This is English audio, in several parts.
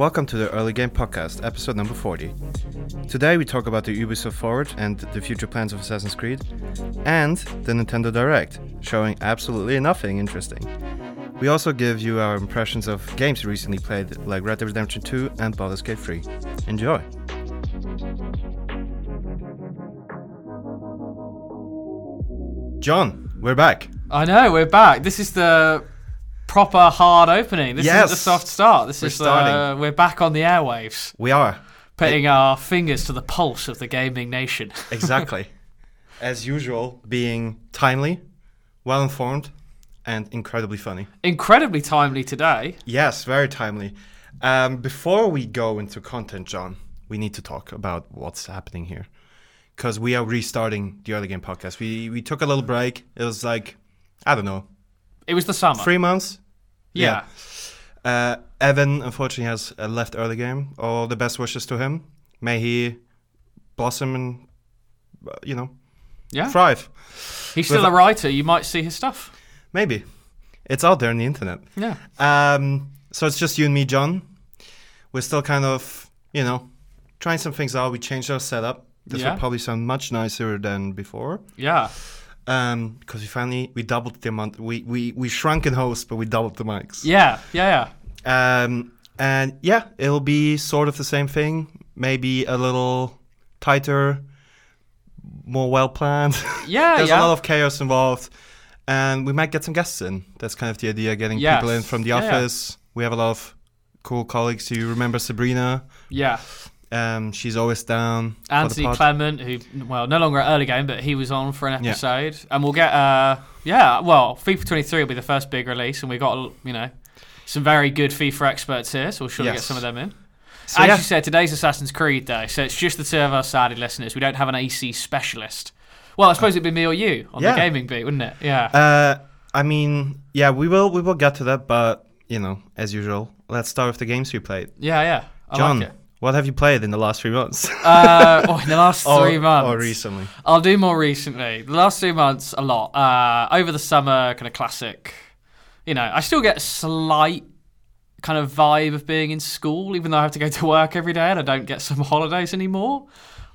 Welcome to the EarlyGame Podcast, episode number 40. Today we talk about the Ubisoft Forward and the future plans of Assassin's Creed, and the Nintendo Direct, showing absolutely nothing interesting. We also give you our impressions of games recently played, like Red Dead Redemption 2 and Baldur's Gate 3. Enjoy! Jon, we're back. I know we're back. This is the proper hard opening. This Yes. isn't the soft start. This We're is starting. Uh, we're back on the airwaves, We are. putting our fingers to the pulse of the gaming nation. Exactly. As usual, being timely, well informed, and incredibly funny. Incredibly timely today. Yes, very timely. Um, before we go into content, Jon, we need to talk about what's happening here. Because we are restarting the early game podcast. We we took a little break. It was like, I don't know, It was the summer. three months. Yeah. Uh, Evan, unfortunately, has uh, left early game. All the best wishes to him. May he blossom and, uh, you know, Yeah. thrive. He's still with- a writer. You might see his stuff. Maybe. It's out there on the internet. Yeah. Um, so it's just you and me, Jon. We're still kind of, you know, trying some things out. We changed our setup. This Yeah. will probably sound much nicer than before. Yeah. Um, because we finally we doubled the amount. We we we shrunk in host, but we doubled the mics. Yeah. Yeah. Yeah. Um, and yeah, it'll be sort of the same thing. Maybe a little tighter, more well planned. Yeah. There's yeah. a lot of chaos involved, and we might get some guests in. That's kind of the idea, getting Yes. people in from the Yeah, yeah. office. We have a lot of cool colleagues. You remember Sabrina? yeah. Um, she's always down. for the Anthony. Clement, who well, no longer at early game, but he was on for an Yeah. episode, and we'll get uh, yeah, well, FIFA 23 will be the first big release, and we got you know some very good FIFA experts here, so we'll surely get some of them in. So As yeah, you said, today's Assassin's Creed Day, so it's just the two of us, sadly, listeners. We don't have an AC specialist. Well, I suppose it'd be me or you on Yeah. the gaming beat, wouldn't it? Yeah. uh, I mean, yeah, we will we will get to that, but you know, as usual, let's start with the games we played. yeah, yeah. I John, like. What have you played in the last three months? Uh, oh, in the last or, three months. or recently? I'll do more recently. The last three months, a lot. Uh, over the summer, kind of classic. You know, I still get a slight kind of vibe of being in school, even though I have to go to work every day and I don't get some holidays anymore.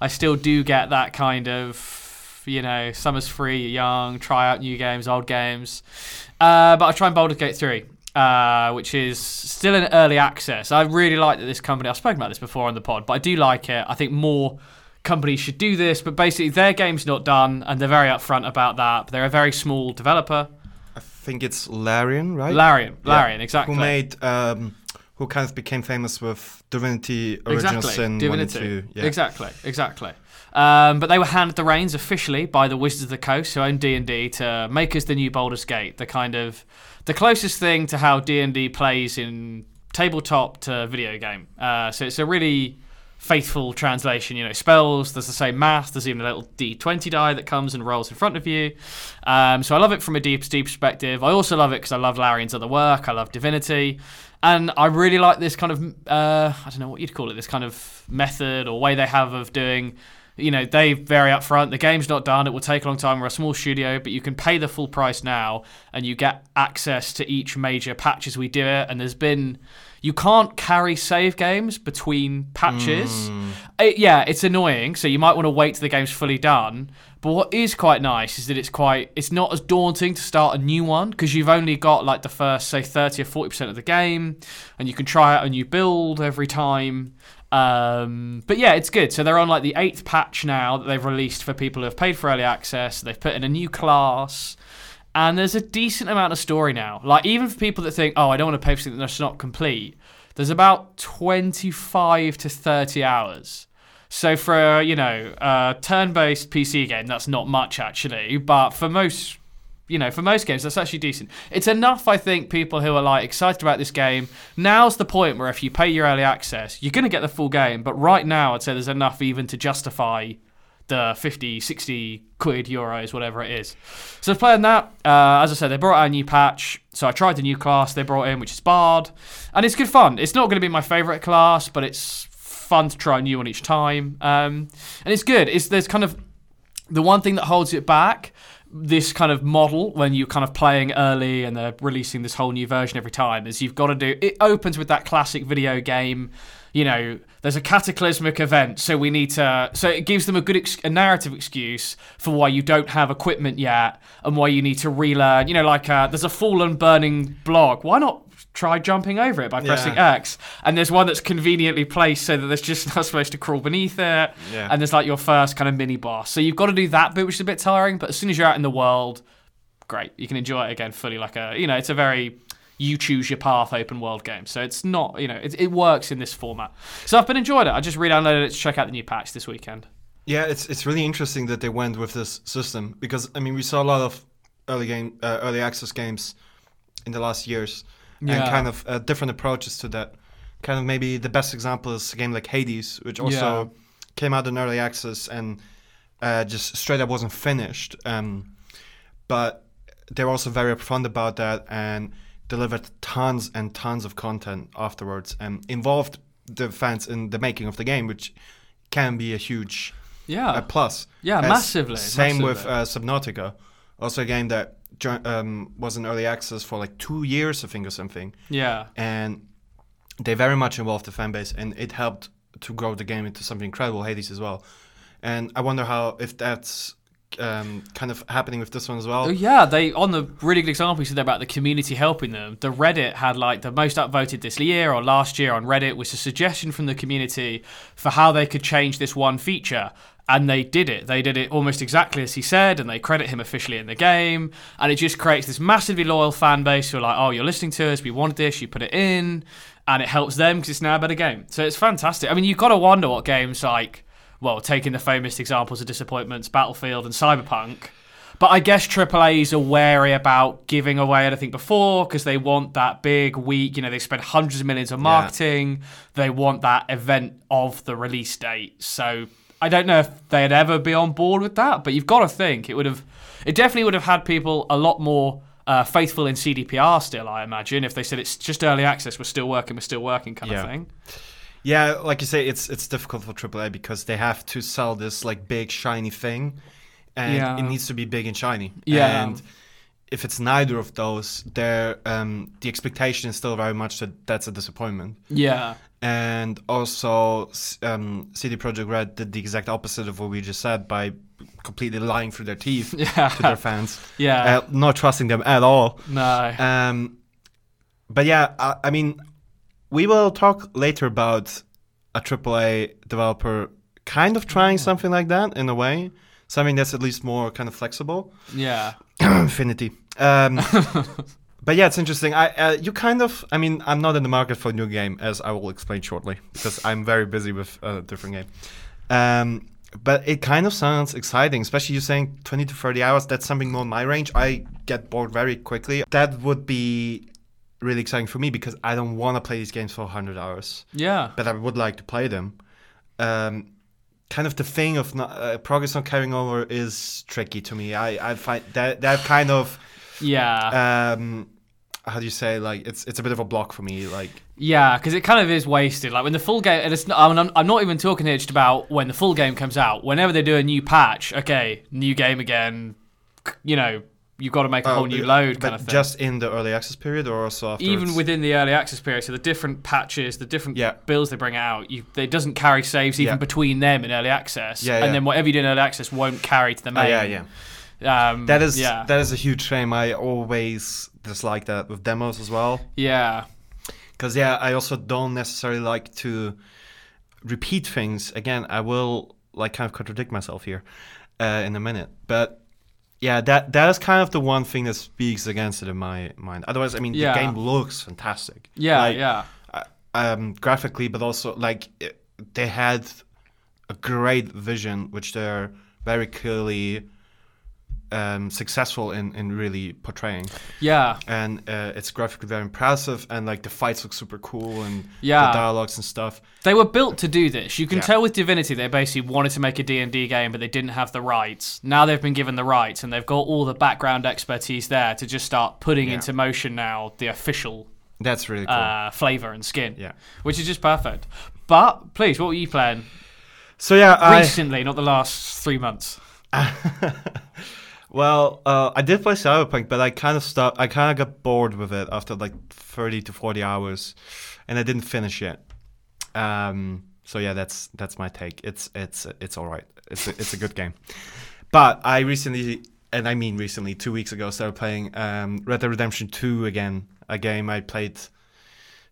I still do get that kind of, you know, summer's free, you're young, try out new games, old games. Uh, but I try and Baldur's Gate 3. Uh, which is still in early access. I really like that this company. I've spoken about this before on the pod, but I do like it. I think more companies should do this, but basically their game's not done, and they're very upfront about that. But they're a very small developer, I think it's Larian, right? Larian, Yeah. Larian, exactly. Who made um, who kind of became famous with Divinity Original exactly, Sin Divinity. 1 and 2. Yeah. Exactly, exactly. Um, but they were handed the reins officially by the Wizards of the Coast, who own D and D, to make us the new Baldur's Gate, the kind of the closest thing to how D and D plays in tabletop to video game. Uh, so it's a really faithful translation. You know, spells. There's the same math. There's even a little D20 die that comes and rolls in front of you. Um, so I love it from a deep, deep perspective. I also love it because I love Larian's other work. I love Divinity, and I really like this kind of uh, I don't know what you'd call it. This kind of method or way they have of doing. You know, they very upfront. The game's not done. It will take a long time. We're a small studio, but you can pay the full price now, and you get access to each major patch as we do it. And there's been you can't carry save games between patches. Hmm. It- yeah, it's annoying. So you might want to wait till the game's fully done. But what is quite nice is that it's quite it's not as daunting to start a new one because you've only got like the first say 30 or 40% of the game and you can try out a new build every time. Um, but yeah, it's good. So they're on like the eighth patch now that they've released for people who have paid for early access. They've put in a new class and there's a decent amount of story now. Like even for people that think, oh, I don't want to pay for something that's not complete. There's about 25 to 30 hours. So for you know a turn-based PC game, that's not much actually. But for most, you know, for most games, that's actually decent. It's enough, I think. People who are like excited about this game. Now's the point where if you pay your early access, you're going to get the full game. But right now, I'd say there's enough even to justify the 50, 60 quid, euros, whatever it is. So playing that. Uh, as I said, they brought out a new patch. So I tried the new class they brought in, which is Bard. And it's good fun. It's not going to be my favourite class, but it's fun to try a new one each time. Um, and it's good. It's There's kind of the one thing that holds it back this kind of model when you're kind of playing early and they're releasing this whole new version every time is you've got to do it opens with that classic video game you know there's a cataclysmic event so we need to so it gives them a good ex- a narrative excuse for why you don't have equipment yet and why you need to relearn you know like uh, there's a fallen burning block why not try jumping over it by pressing Yeah. X. And there's one that's conveniently placed so that there's just not supposed to crawl beneath it. Yeah. And there's like your first kind of mini boss. So you've got to do that bit, which is a bit tiring. But as soon as you're out in the world, great. You can enjoy it again fully. Like a, you know, it's a very you choose your path open world game. So it's not, you know, it, it works in this format. So I've been enjoying it. I just re-downloaded it to check out the new patch this weekend. Yeah, it's it's really interesting that they went with this system because I mean we saw a lot of early game uh, early access games in the last years and kind of uh, different approaches to that. Kind of maybe the best example is a game like Hades, which also Yeah. came out in early access and uh, just straight up wasn't finished. Um, but they were also very upfront about that and delivered tons and tons of content afterwards and involved the fans in the making of the game, which can be a huge Yeah. a plus. Yeah, As- massively, Same with uh, Subnautica, also a game that um, was in early access for like two years, I think, or something, yeah. and they very much involved the fan base, and it helped to grow the game into something incredible. Hades as well, and I wonder how if that's um, kind of happening with this one as well. Oh, yeah, they on the really good example you said about the community helping them. The Reddit had like the most upvoted this year or last year on Reddit was a suggestion from the community for how they could change this one feature. And they did it. They did it almost exactly as he said, and they credit him officially in the game. And it just creates this massively loyal fan base who are like, "Oh, you're listening to us. We wanted this. You put it in, and it helps them because it's now a better game." So it's fantastic. I mean, you've got to wonder what games like, well, taking the famous examples of disappointments, Battlefield and Cyberpunk, but I guess AAA's are wary about giving away anything before because they want that big week. You know, they spend hundreds of millions on marketing. They want that event of the release date. So I don't know if they'd ever be on board with that, but you've got to think it would have. It definitely would have had people a lot more uh, faithful in CDPR still. I imagine if they said it's just early access, we're still working, we're still working, kind Yeah. of thing. Yeah, like you say, it's it's difficult for AAA because they have to sell this like big shiny thing, and Yeah. it needs to be big and shiny. Yeah. And if it's neither of those, there um, the expectation is still very much that that's a disappointment. Yeah. And also, um, CD Projekt Red did the exact opposite of what we just said by completely lying through their teeth Yeah. to their fans, Yeah. uh, not trusting them at all. no. Um, but yeah, I, I mean, we will talk later about a AAA developer kind of trying something like that in a way, something that's at least more kind of flexible. yeah. Infinity. Um, but yeah, it's interesting. I uh, you kind of. I mean, I'm not in the market for a new game, as I will explain shortly, because I'm very busy with a different game. Um, but it kind of sounds exciting, especially you saying 20 to 30 hours. That's something more in my range. I get bored very quickly. That would be really exciting for me because I don't want to play these games for 100 hours, Yeah. but I would like to play them. Um, kind of the thing of not, uh, progress not carrying over is tricky to me. I, I find that that kind of Yeah. um how do you say like it's it's a bit of a block for me like Yeah, because it kind of is wasted. Like when the full game, and it's not, I'm, I'm not even talking here just about when the full game comes out. Whenever they do a new patch, okay, new game again. You know, you've got to make a oh, whole new load kind of thing. just in the early access period or also afterwards? even within the early access period, so the different patches, the different Yeah. builds they bring out, you, it doesn't carry saves even Yeah. between them in early access. Yeah, and then whatever you do in early access won't carry to the Oh, main. yeah yeah Um, that is yeah, that is a huge shame. I always dislike that with demos as well. Yeah, because yeah I also don't necessarily like to repeat things. Again I will like kind of contradict myself here uh, in a minute. But yeah that that is kind of the one thing that speaks against it in my mind. Otherwise I mean Yeah. the game looks fantastic. Yeah, Like, yeah. um, graphically, but also like it, they had a great vision, which they're very clearly um, successful in, in really portraying. Yeah, And uh, it's graphically very impressive, and like the fights look super cool, and Yeah. the dialogues and stuff. They were built to do this. You can Yeah. tell with Divinity they basically wanted to make a D&D game but they didn't have the rights. Now they've been given the rights and they've got all the background expertise there to just start putting Yeah. into motion now the official That's really cool. uh, flavor and skin. Yeah. Which is just perfect. But please, what were you playing so yeah, I, recently, not the last 3 months? Well, uh, I did play Cyberpunk, but I kind of stopped. I kind of got bored with it after like thirty to forty hours, and I didn't finish it. Um, so yeah, that's that's my take. It's it's it's all right. It's a, it's a good game. But I recently, and I mean recently, two weeks ago, started playing um, Red Dead Redemption Two again. A game I played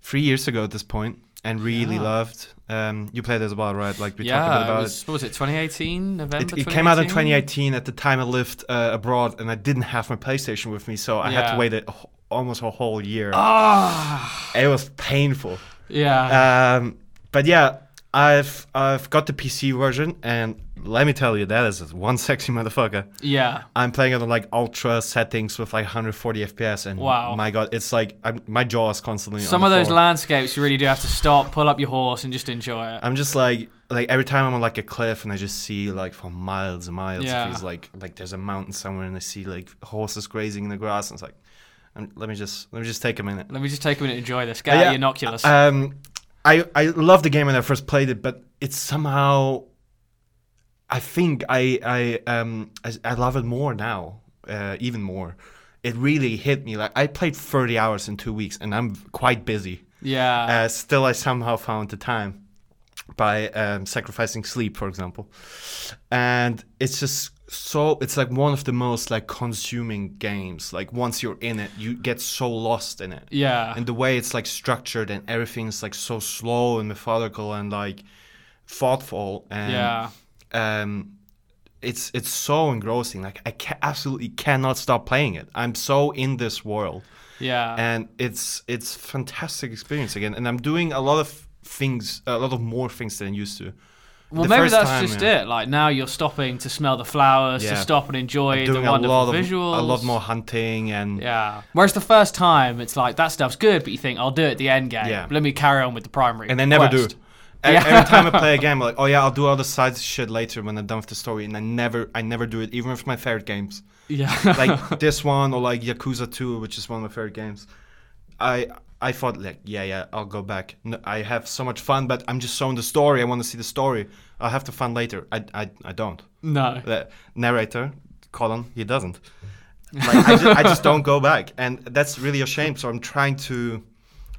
three years ago at this point, and really Yeah. loved. Um, you played it as well, right? Like we talked a bit yeah, it about was, what was it, 2018, November it, it came out in 2018? 2018. At the time, I lived uh, abroad and I didn't have my PlayStation with me, so I had to wait a, almost a whole year. Ah, It was painful. yeah. Um, but yeah, I've I've got the PC version, and let me tell you, that is one sexy motherfucker. yeah. I'm playing it on like ultra settings with like 140 FPS, and Wow. my god, it's like I'm, my jaw is constantly. Some of those floor. landscapes, you really do have to stop, pull up your horse, and just enjoy it. I'm just like like every time I'm on like a cliff and I just see like for miles and miles. Yeah. It feels like like there's a mountain somewhere and I see like horses grazing in the grass and it's like, um, let me just let me just take a minute. Let me just take a minute enjoy this. Uh, Get out yeah, your Inoculus. Um, I I love the game when I first played it, but it's somehow. I think I I um I, I love it more now, uh, even more. It really hit me. Like I played 30 hours in two weeks, and I'm quite busy. yeah. Uh, still, I somehow found the time by um, sacrificing sleep, for example. And it's just so it's like one of the most like consuming games. Like once you're in it, you get so lost in it. yeah. And the way it's like structured and everything's like so slow and methodical and like thoughtful and yeah. um it's it's so engrossing like i ca- absolutely cannot stop playing it i'm so in this world Yeah. and it's it's fantastic experience again and i'm doing a lot of things a lot of more things than i used to Well, the maybe that's time, just yeah. it. Like now you're stopping to smell the flowers, to stop and enjoy the doing a wonderful lot of visuals. a lot more hunting and Yeah. Whereas the first time, it's like that stuff's good, but you think I'll do it at the end game. Yeah. Let me carry on with the primary. and I never quest. do. Yeah. Every time I play a game, I'm like, oh yeah, I'll do all the side shit later when I'm done with the story, and I never, I never do it, even with my favorite games. Yeah. like this one or like Yakuza 2, which is one of my favorite games. I I thought like yeah yeah I'll go back. No, I have so much fun, but I'm just so in the story. I want to see the story. I'll have the fun later. I I, I don't. no. The narrator, Colin, he doesn't. Like I just, I just don't go back, and that's really a shame. So I'm trying to,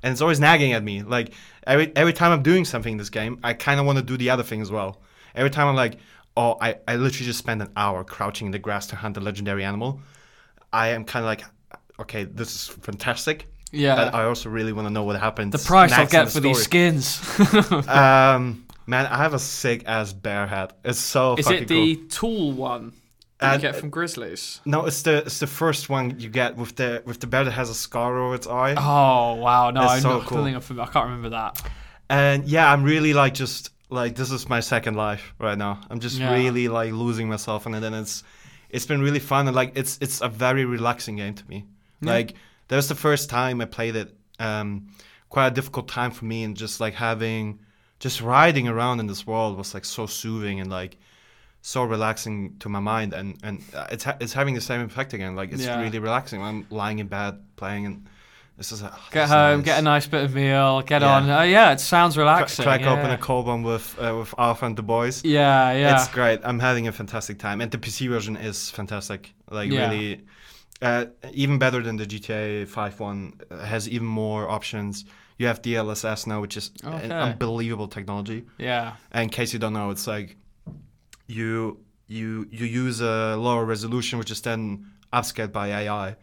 and it's always nagging at me. Like every every time I'm doing something in this game, I kind of want to do the other thing as well. Every time I'm like, oh, I I literally just spent an hour crouching in the grass to hunt a legendary animal. I am kind of like, okay, this is fantastic. Yeah. But I also really want to know what happens. the price I'll next get the for these skins. Um, man, I have a sick ass bear hat. It's so Is fucking it cool. the tool one that Uh, you get from Grizzlies? No, it's the it's the first one you get with the with the bear that has a scar over its eye. Oh wow! No, That's I'm so not, I cool. don't I'm familiar. I can't remember that. And yeah, I'm really like just like this is my second life right now. I'm just Yeah. really like losing myself in it, and it's it's been really fun and like it's it's a very relaxing game to me. Like that was the first time I played it. Um, quite a difficult time for me, and just like having just riding around in this world was like so soothing and like so relaxing to my mind, and and uh, it's ha- it's having the same effect again. Like it's Yeah. really relaxing. I'm lying in bed playing and. This is a, Get home, nice. get a nice bit of meal, get Yeah. on. Oh yeah, it sounds relaxing. crack yeah. open a cold one with uh, with Alpha and the boys. Yeah, yeah. It's great. I'm having a fantastic time, and the PC version is fantastic. Like Yeah. really, uh, even better than the GTA 5 one. It has even more options. You have DLSS now, which is an unbelievable technology. yeah. And in case you don't know, it's like you you you use a lower resolution, which is then upscaled by AI.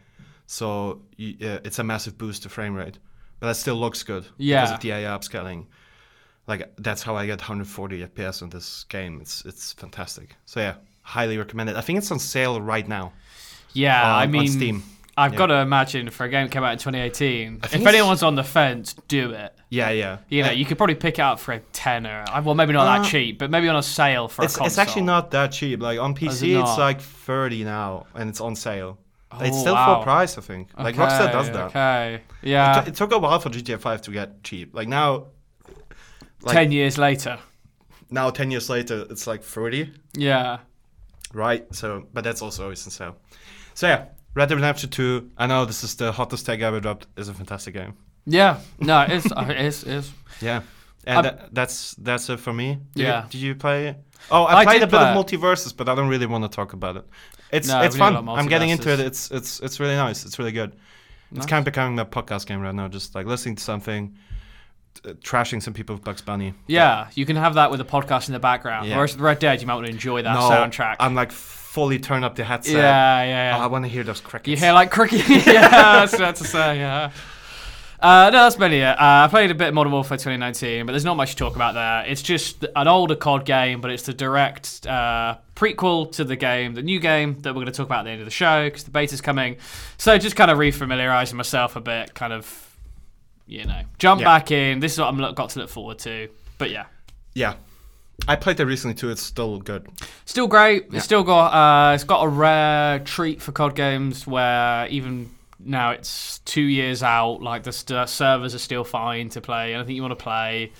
So you, uh, it's a massive boost to frame rate, but that still looks good Yeah. because of the AI upscaling. Like that's how I get 140 FPS on this game. It's it's fantastic. So yeah, highly recommend it. I think it's on sale right now. Yeah, on- I on mean, Steam. I've Yeah. got to imagine for a game that came out in 2018, if it's- anyone's on the fence, do it. Yeah, yeah. You know, Uh, you could probably pick it up for a tenner. Well, maybe not Uh, that cheap, but maybe on a sale for it's a console. it's actually not that cheap. Like on it PC, it's like 30 now, and it's on sale. it's Oh, still wow. full price, I think. Like Rockstar does that. Okay. It, Yeah. t- it took a while for GTA 5 to get cheap. Like now, like Ten years later. now 10 years later, it's like 30, Yeah. right? So, but that's also always on sale. So yeah, Red Dead Redemption 2. I know this is the hottest tag ever dropped. Is a fantastic game. Yeah. No, it is. uh, it is. It is. Yeah. And Um, that, that's that's it for me. Did Yeah. You, did you play? Oh, I, I played a bit of MultiVersus, but I don't really want to talk about it. It's No, it's we need a fun. I'm getting into it. It's it's it's really nice. It's really good. Nice. It's kind of becoming a podcast game right now. Just like listening to something, t- trashing some people with Bugs Bunny. Yeah, you can have that with a podcast in the background. Yeah. Whereas Red Dead, you might want to enjoy that no, soundtrack. I'm like fully turn up the headset. yeah, yeah, Oh. I want to hear those crickets. You hear like cricket? yeah, that's what to say. Yeah. Uh, no, that's mainly it. Uh, I played a bit of Modern Warfare 2019, but there's not much to talk about there. It's just an older COD game, but it's the direct uh, prequel to the game, the new game that we're going to talk about at the end of the show because the beta's coming. So just kind of refamiliarizing myself a bit, kind of, you know, jump Yeah. back in. This is what I'm got to look forward to. But yeah, Yeah. I played it recently too. It's still good. Still great. Yeah. It's still got uh, it's got a rare treat for COD games where even now it's two years out, like the st- servers are still fine to play anything you want to play.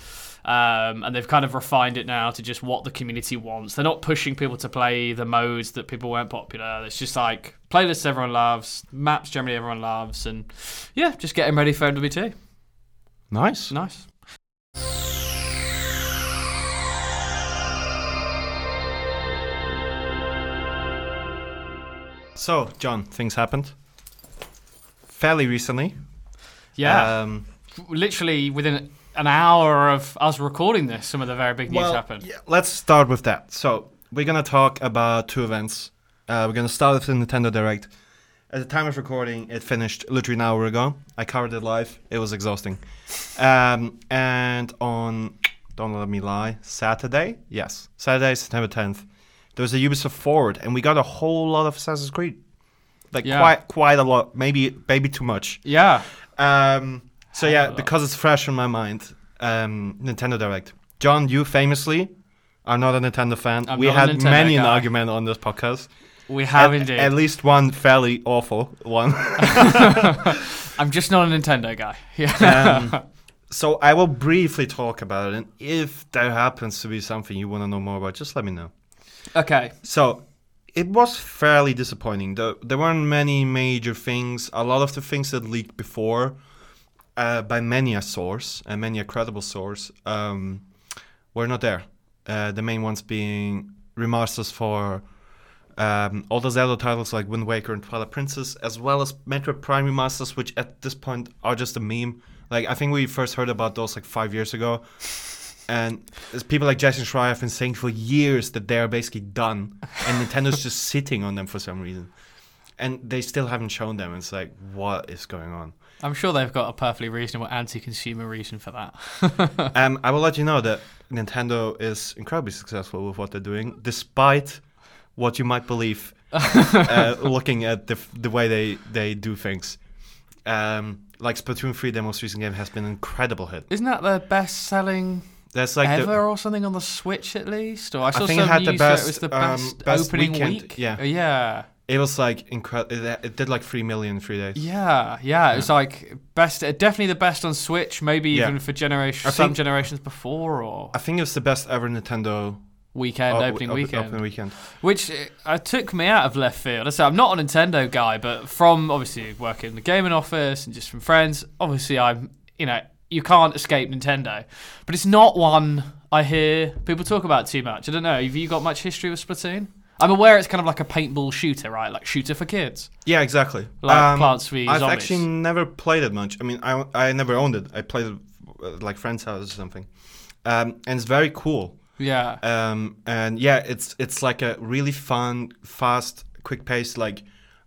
Um, and they've kind of refined it now to just what the community wants. They're not pushing people to play the modes that people weren't popular. It's just like playlists everyone loves, maps generally everyone loves, and yeah, just getting ready for MW2. Nice. Nice. So, Jon, things happened fairly recently. Yeah, Um, literally within an hour of us recording this, some of the very big news happened. Yeah, let's start with that. So we're gonna talk about two events. Uh, we're gonna start with the Nintendo Direct. At the time of recording, it finished literally an hour ago. I covered it live. It was exhausting. Um, and on, don't let me lie, Saturday, yes, Saturday, September 10th, there was a Ubisoft Forward, and we got a whole lot of Assassin's Creed. Like Yeah. quite, quite a lot. Maybe, maybe too much. Yeah. Um, so yeah, because it's fresh in my mind, um, Nintendo Direct. Jon, you famously are not a Nintendo fan. I'm we had Nintendo many an argument on this podcast. We have at, indeed. At least one fairly awful one. I'm just not a Nintendo guy. Yeah. um, so I will briefly talk about it, and if there happens to be something you want to know more about, just let me know. Okay. So it was fairly disappointing. There, there weren't many major things. A lot of the things that leaked before, uh, by many a source and many a credible source, um, were not there. Uh, the main ones being remasters for um, all the Zelda titles like Wind Waker and Twilight Princess, as well as Metroid Prime remasters, which at this point are just a meme. Like I think we first heard about those like five years ago, and there's people like Jason Schreier have been saying for years that they are basically done, and Nintendo's just sitting on them for some reason, and they still haven't shown them. It's like what is going on? I'm sure they've got a perfectly reasonable anti-consumer reason for that. um, I will let you know that Nintendo is incredibly successful with what they're doing, despite what you might believe, uh, looking at the, f- the way they, they do things. Um, like Splatoon 3, their most recent game, has been an incredible hit. Isn't that the best-selling That's like ever the, or something on the Switch at least? Or I saw think it some had the best, it was the um, best, best opening weekend, week. yeah. Uh, yeah. it was like incredible. It, it did like 3 million in three days. Yeah, yeah, it was like best, uh, definitely the best on Switch. Maybe Yeah. even for generation, I some think- generations before, or I think it was the best ever Nintendo weekend op- opening op- weekend. opening weekend. which uh, took me out of left field. I said I'm not a Nintendo guy, but from obviously working in the gaming office and just from friends, obviously I'm, you know, you can't escape Nintendo. But it's not one I hear people talk about too much. I don't know. Have you got much history with Splatoon? I'm aware it's kind of like a paintball shooter, right? Like shooter for kids, Yeah, exactly. like Um, Plants v I've Zombies. actually never played it much. I mean, I, I never owned it. I played it uh, like friends' houses or something. Um, and it's very cool. yeah, Um, and yeah, it's it's like a really fun, fast, quick paced, like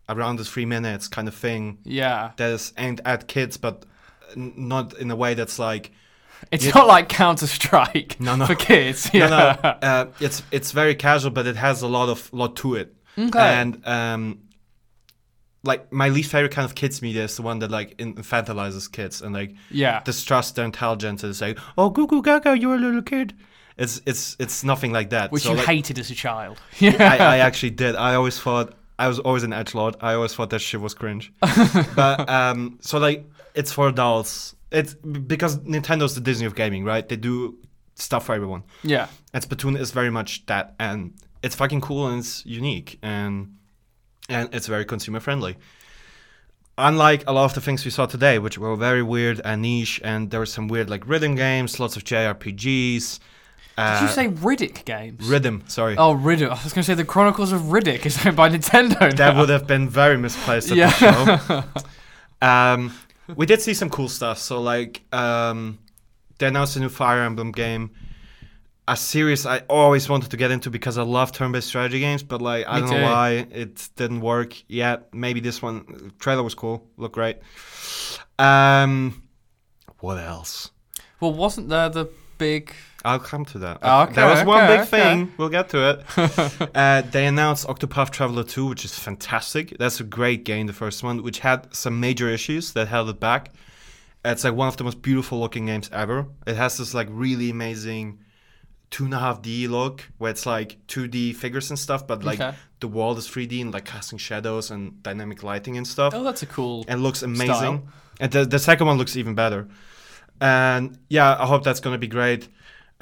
around the three minutes kind of thing yeah. that is aimed at kids, but not in a way that's like It's not like Counter Strike No, no. for kids. no, Yeah. no. Uh, it's it's very casual, but it has a lot of lot to it. Okay. And um, like my least favorite kind of kids media is the one that like infantilizes kids and like yeah. distrust their intelligence and say, "Oh, goo goo gaga, you're a little kid." It's it's it's nothing like that. Which So, you like, hated as a child. I, Yeah. I actually did. I always thought I was always an edge lord. I always thought that shit was cringe. but um, so like it's for adults. It's because Nintendo's the Disney of gaming, right? They do stuff for everyone. yeah. And Splatoon is very much that, and it's fucking cool and it's unique and and it's very consumer friendly. unlike a lot of the things we saw today, which were very weird and niche, and there were some weird like rhythm games, lots of JRPGs. Uh, Did you say Riddick games? rhythm? Sorry, Oh, Riddick. I was going to say the Chronicles of Riddick is owned by Nintendo. that would have been very misplaced at Yeah. the show. Um, we did see some cool stuff. So like, um, they announced a new Fire Emblem game. A series I always wanted to get into because I love turn-based strategy games, but like I Me don't too. know why it didn't work yet. Maybe this one trailer was cool, looked great. Um, what else? Well, wasn't there the big? I'll come to that. Oh, okay, there was one big okay. thing. We'll get to it. uh, they announced Octopath Traveler 2, which is fantastic. That's a great game, the first one, which had some major issues that held it back. It's like one of the most beautiful looking games ever. It has this like really amazing two and a half D look where it's like 2D figures and stuff, but like Okay. the world is 3D and like casting shadows and dynamic lighting and stuff Oh, that's a cool. and looks amazing. Style. And the, the second one looks even better. And yeah, I hope that's going to be great.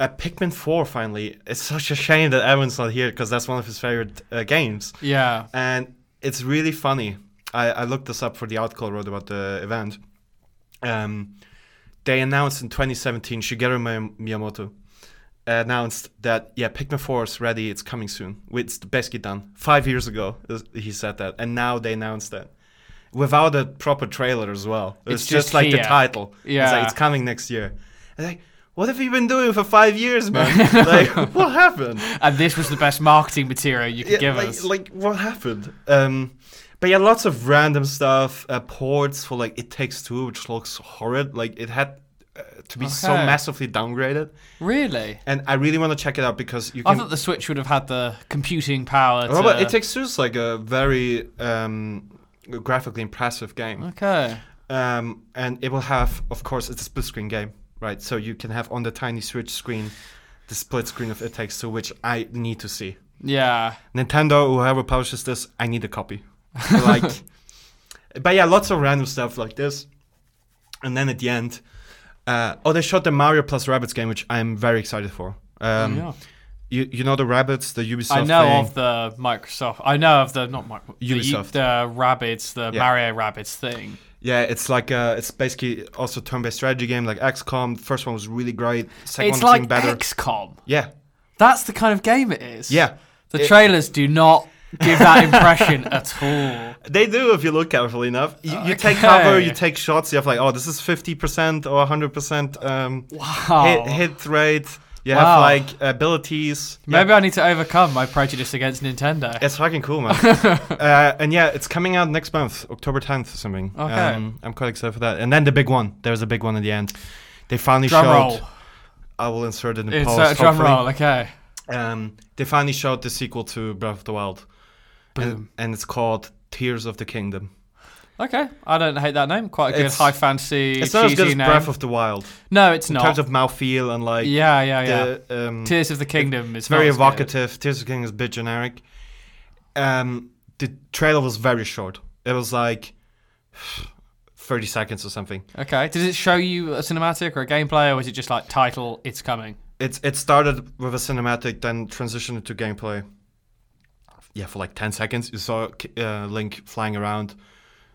Uh, Pikmin 4 finally. It's such a shame that Evan's not here because that's one of his favorite uh, games. Yeah. And it's really funny. I, I looked this up for the article I wrote about the event. Um, they announced in 2017, Shigeru Miyamoto announced that, yeah, Pikmin 4 is ready. It's coming soon. It's basically done. Five years ago, he said that. And now they announced that. Without a proper trailer as well. It's, It's just, just like the here. title. It's Yeah. like, it's coming next year. And like, what have you been doing for five years, man? like, what happened? And this was the best marketing material you could give like, us. like what happened? Um, but yeah, lots of random stuff. Uh, ports for like It Takes Two, which looks horrid. Like it had uh, to be so massively downgraded, really? and I really want to check it out because you Can... I thought the Switch would have had the computing power. Oh, to... but It Takes Two is like a very um, graphically impressive game, Okay. um, and it will have, of course, it's a split screen game, right? So you can have on the tiny Switch screen the split screen of It Takes Two, which I need to see. Yeah. Nintendo, whoever publishes this, I need a copy. like, but yeah, lots of random stuff like this. And then at the end, uh, oh, they shot the Mario plus Rabbids game, which I'm very excited for. Um, yeah. you you know the Rabbids, the Ubisoft. I know thing? of the Microsoft. I know of the not Microsoft. Ubisoft. The, the Rabbids, the Yeah. Mario Rabbids thing. Yeah, it's like uh, it's basically also turn-based strategy game like XCOM. First one was really great. Second it's one like better. XCOM. yeah, That's the kind of game it is. yeah, The It- trailers do not give that impression at all. they do if you look carefully enough. You, you take cover, you take shots. You have like, oh, this is fifty percent or hundred percent um, Wow. hit, hit rate. You Wow. have like abilities. Maybe yeah. I need to overcome my prejudice against Nintendo. it's fucking cool, man. uh, and yeah, it's coming out next month, October 10th or something. Okay. Um, I'm quite excited for that. And then the big one. There's a big one at the end. They finally Drum showed. roll. I will insert it in post. a drum hopefully. roll. Okay. Um, they finally showed the sequel to Breath of the Wild. And, Boom. and it's called Tears of the Kingdom. Okay. I don't hate that name. Quite a good It's- high fancy, It's not as cheesy good as name. Breath of the Wild no, it's not. in not. terms of mouthfeel and like yeah, yeah, yeah. the um, Tears of the Kingdom is It's very not as good. evocative. Tears of the Kingdom is a bit generic. Um, the trailer was very short. It was like 30 seconds or something. Okay. Did it show you a cinematic or a gameplay, or was it just like title? It's coming. It's it started with a cinematic, then transitioned to gameplay. Yeah, for like 10 seconds, you saw uh, Link flying around.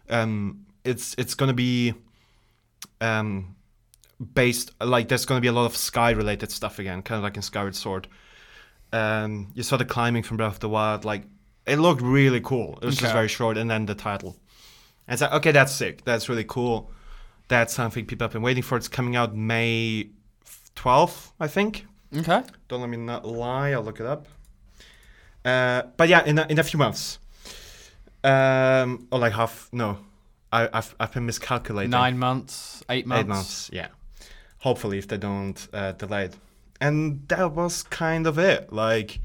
Um, it's it's gonna be um, based like there's gonna be a lot of sky related stuff again, kind of like in Skyward Sword. Um, you saw the climbing from Breath of the Wild, like it looked really cool. It was just very short, and then the title. And it's like, okay, that's sick. That's really cool. That's something people have been waiting for. It's coming out May 12th, I think. Okay. Don't let me not lie. I'll look it up. Uh, but yeah, in a, in a few months, um, or like half. No, I, I've I've been miscalculating. Nine months, eight months. Eight months. Yeah. Hopefully, if they don't uh, delay it. And that was kind of it. Like,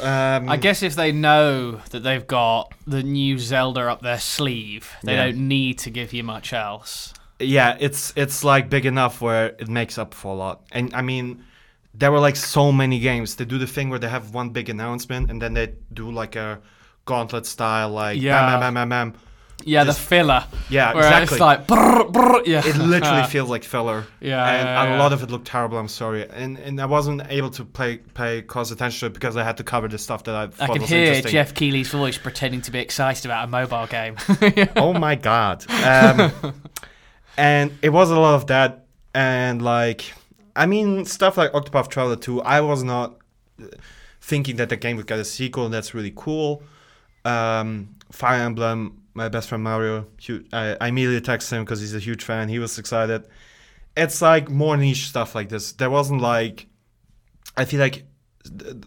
um, I guess if they know that they've got the new Zelda up their sleeve, they Yeah. don't need to give you much else. yeah, it's it's like big enough where it makes up for a lot. And I mean, there were like so many games. They do the thing where they have one big announcement and then they do like a gauntlet style, like Yeah. bam, bam, bam, bam. Yeah, the filler. yeah, Where exactly. it's like, brr, brr, yeah. it literally feels like filler. Yeah, and a lot of it looked terrible. I'm sorry, and and I wasn't able to pay pay close attention to it because I had to cover the stuff that I I was hear. Geoff Keighley's voice pretending to be excited about a mobile game. oh my god! Um, and it was a lot of that, and like, I mean, stuff like Octopath Traveler 2. I was not uh, thinking that the game would get a sequel, and that's really cool. Um, Fire Emblem, my best friend Mario, hu- I, I immediately texted him because he's a huge fan. He was excited. It's like more niche stuff like this. There wasn't like, I feel like,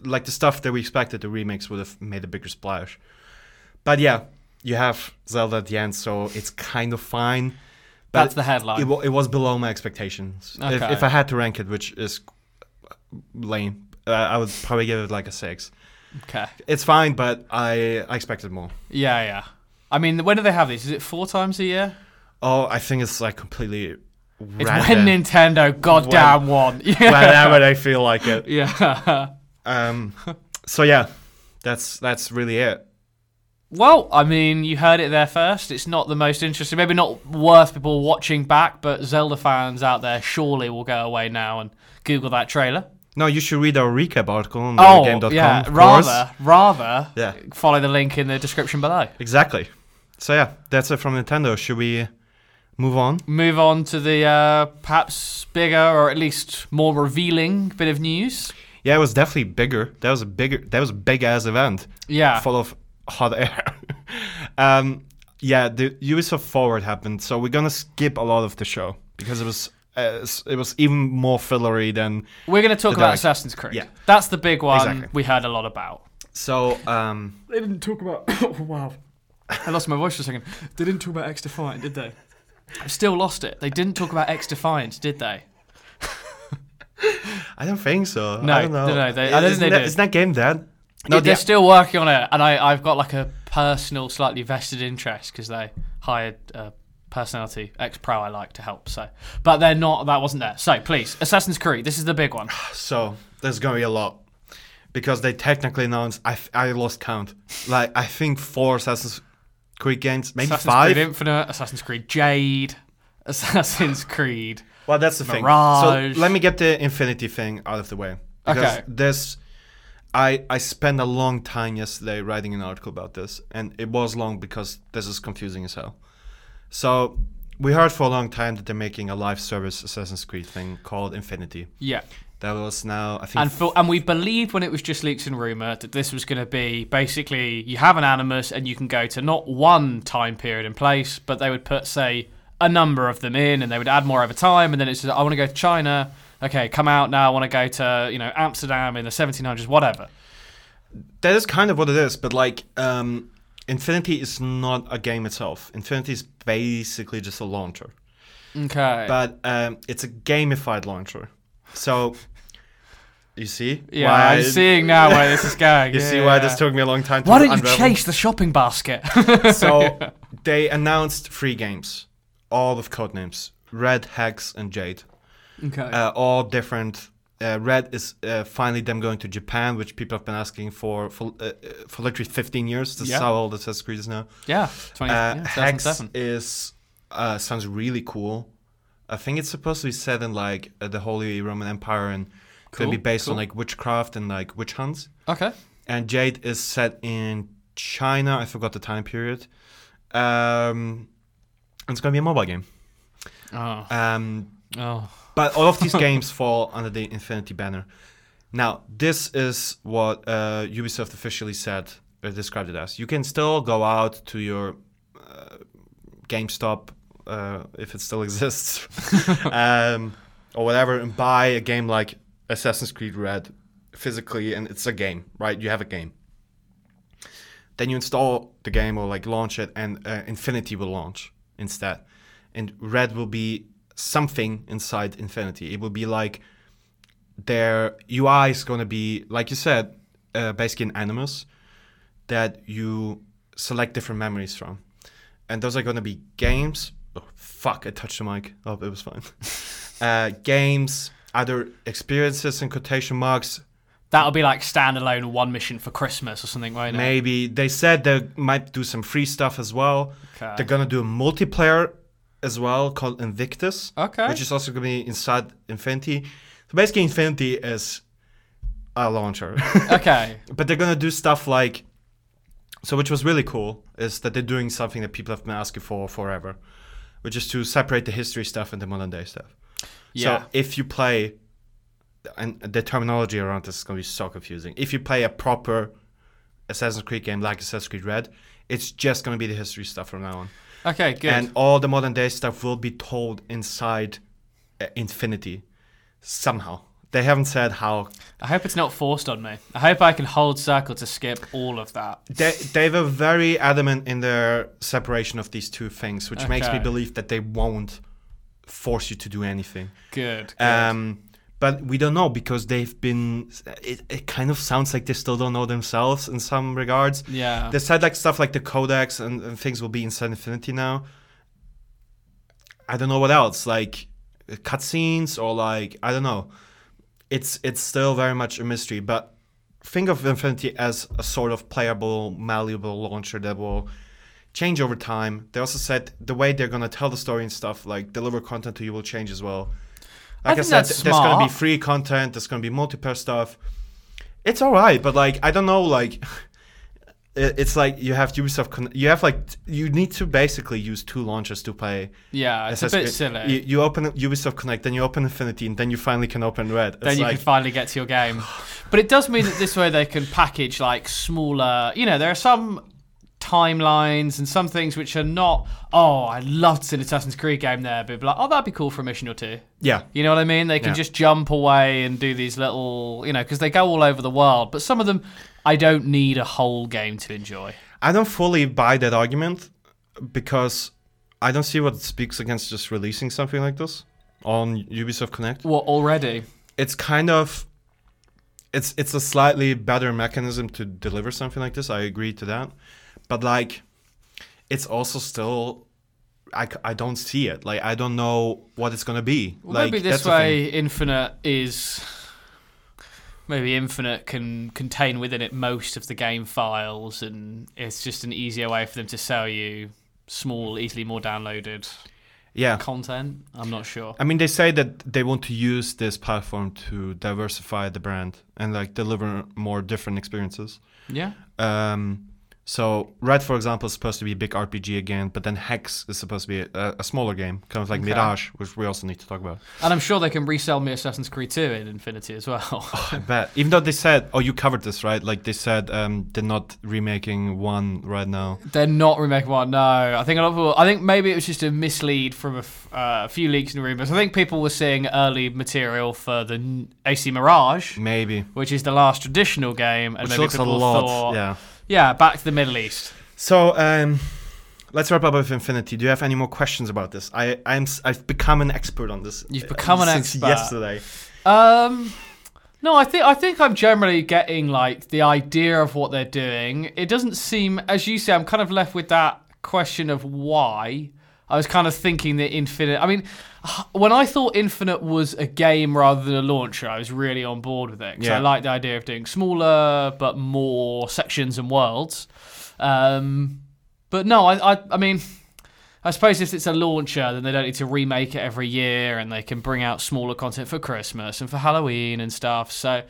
like the stuff that we expected the remakes would have made a bigger splash. But yeah, you have Zelda at the end, so it's kind of fine. But That's the headline. it, it was below my expectations. If, if I had to rank it, which is lame, uh, I would probably give it like a six. Okay. It's fine, but I, I expected more. Yeah, yeah. I mean, when do they have these? Is it four times a year? Oh, I think it's like completely It's random. when Nintendo goddamn one. Yeah. whenever they feel like it. yeah. Um, so yeah, that's that's really it. Well, I mean, you heard it there first. It's not the most interesting, maybe not worth people watching back, but Zelda fans out there surely will go away now and Google that trailer. No, you should read our recap article on Oh, game.com. yeah. Rather, rather Yeah. follow the link in the description below. Exactly. So yeah, that's it from Nintendo. Should we move on? Move on to the uh, perhaps bigger or at least more revealing bit of news. Yeah, it was definitely bigger. That was a bigger. That was a big ass event, Yeah. full of hot air. um, yeah, the Ubisoft Forward happened, so we're gonna skip a lot of the show because it was uh, it was even more fillery than. We're going to talk about direct- Assassin's Creed. Yeah. That's the big one Exactly. we heard a lot about. So um, They didn't talk about. oh, wow. I lost my voice for a second. They didn't talk about XDefiant, did they? I've still lost it. They didn't talk about XDefiant, did they? I don't think so. No, I don't know. no, no, they- I don't isn't, think they that, did. isn't that game dead? No, they're still working on it, and I, I've got like a personal, slightly vested interest because they hired a personality ex pro I like to help. So, but they're not. That wasn't there. So please, Assassin's Creed. This is the big one. So there's gonna be a lot because they technically announced. I I lost count. Like I think four Assassin's Creed games, maybe Assassin's five. Creed Infinite, Assassin's Creed Jade, Assassin's Creed. Well, that's the thing. Mirage. So let me get the Infinity thing out of the way. Because Okay. This, I I spent a long time yesterday writing an article about this, and it was long because this is confusing as hell. So we heard for a long time that they're making a live service Assassin's Creed thing called Infinity. Yeah. That was now I think And for, and we believed when it was just leaks and rumor that this was going to be basically you have an animus and you can go to not one time period and place, but they would put say a number of them in and they would add more over time. And then it's just, I want to go to China. Okay, come out now. I want to go to you know Amsterdam in the 1700s, whatever. that is kind of what it is, but like um, Infinity is not a game itself. Infinity is basically just a launcher. Okay. but um, it's a gamified launcher. So you see, yeah, why I'm seeing now where this is going. You Yeah, see why yeah. this took me a long time. to Why don't you unravel? chase the shopping basket? So they announced three games, all with code names: Red, Hex, and Jade. okay. Uh, all different. Uh, Red is uh, finally them going to Japan, which people have been asking for for uh, uh, for literally 15 years. This Yeah. is how old Assassin's Creed is now. yeah, 20, Uh, yeah, Hex is uh, sounds really cool. I think it's supposed to be set in like uh, the Holy Roman Empire and could be based cool. on like witchcraft and like witch hunts. Okay. And Jade is set in China. I forgot the time period. Um, it's gonna be a mobile game. Oh. Um, Oh. But all of these games fall under the Infinity banner. Now, this is what uh, Ubisoft officially said, or described it as. You can still go out to your uh, GameStop, uh, if it still exists, um, or whatever, and buy a game like Assassin's Creed Red physically, and it's a game, right? You have a game. Then you install the game or like launch it, and uh, Infinity will launch instead. And Red will be something inside Infinity. It will be like their UI is going to be, like you said, uh, basically an animus that you select different memories from. And those are going to be games. Oh, fuck, I touched the mic. Oh, it was fine. uh, games, other experiences in quotation marks, That'll be like standalone one mission for Christmas or something, won't it? Maybe they said they might do some free stuff as well. Okay. They're gonna do a multiplayer as well called Invictus, Okay. which is also gonna be inside Infinity. So basically, Infinity is a launcher, okay. but they're gonna do stuff like. So, which was really cool is that they're doing something that people have been asking for forever, which is to separate the history stuff and the modern day stuff. Yeah. So if you play, and the terminology around this is going to be so confusing. If you play a proper Assassin's Creed game like Assassin's Creed Red, it's just going to be the history stuff from now on. Okay, good. And all the modern day stuff will be told inside uh, Infinity somehow. They haven't said how. I hope it's not forced on me. I hope I can hold circle to skip all of that. They, they were very adamant in their separation of these two things, which makes me believe that they won't force you to do anything. Good. good. Um, but we don't know because they've been. It, it kind of sounds like they still don't know themselves in some regards. yeah. They said like stuff like the codex and, and things will be inside Infinity now. I don't know what else, like cutscenes or like I don't know. It's it's still very much a mystery, but think of Infinity as a sort of playable, malleable launcher that will change over time. They also said the way they're gonna tell the story and stuff, like deliver content to you, will change as well. I Like I, think said, there's gonna be free content. There's gonna be multiplayer stuff. It's all right, but like I don't know, like it's like you have Ubisoft. Con- you have like you need to basically use two launchers to play. yeah, it's a bit silly. You, you open Ubisoft Connect, then you open Infinity, and then you finally can open Red. It's then you like, can finally get to your game. But it does mean that this way they can package like smaller. You know, there are some timelines and some things which are not. Oh, I'd love to see an Assassin's Creed game there, but like, oh, that'd be cool for a mission or two. yeah, You know what I mean? They can Yeah. just jump away and do these little, you know, because they go all over the world. But some of them, I don't need a whole game to enjoy. I don't fully buy that argument because I don't see what speaks against just releasing something like this on Ubisoft Connect. Well, already? It's kind of it's it's a slightly better mechanism to deliver something like this. I agree to that, but like it's also still. I, I don't see it. Like I don't know what it's gonna be. Well, like maybe that's this way, Infinite is. Maybe Infinite can contain within it most of the game files, and it's just an easier way for them to sell you small, easily more downloaded Yeah, content. I'm not sure. I mean, they say that they want to use this platform to diversify the brand and like deliver more different experiences. Yeah. Um, so Red, for example, is supposed to be a big RPG again, but then Hex is supposed to be a, a smaller game, kind of like Okay. Mirage, which we also need to talk about. And I'm sure they can resell me Assassin's Creed 2 in Infinity as well. I bet. Even though they said, oh, you covered this, right? Like they said, um, they're not remaking one right now. They're not remaking one. No, I think a lot of people. I think maybe it was just a mislead from a, f- uh, a few leaks and rumors. I think people were seeing early material for the n- AC Mirage, Maybe. which is the last traditional game, and Which maybe looks a people lot. thought, Yeah. Yeah, back to the Middle East. So um, let's wrap up with Infinity. Do you have any more questions about this? I I'm I've become an expert on this. You've uh, become an since expert. yesterday. Um, no, I think I think I'm generally getting like the idea of what they're doing. It doesn't seem, as you say, I'm kind of left with that question of why. I was kind of thinking that Infinite. I mean, when I thought Infinite was a game rather than a launcher, I was really on board with it because I like the idea of doing smaller but more sections and worlds. Um, but no, I, I, I mean, I suppose if it's a launcher, then they don't need to remake it every year, and they can bring out smaller content for Christmas and for Halloween and stuff. So,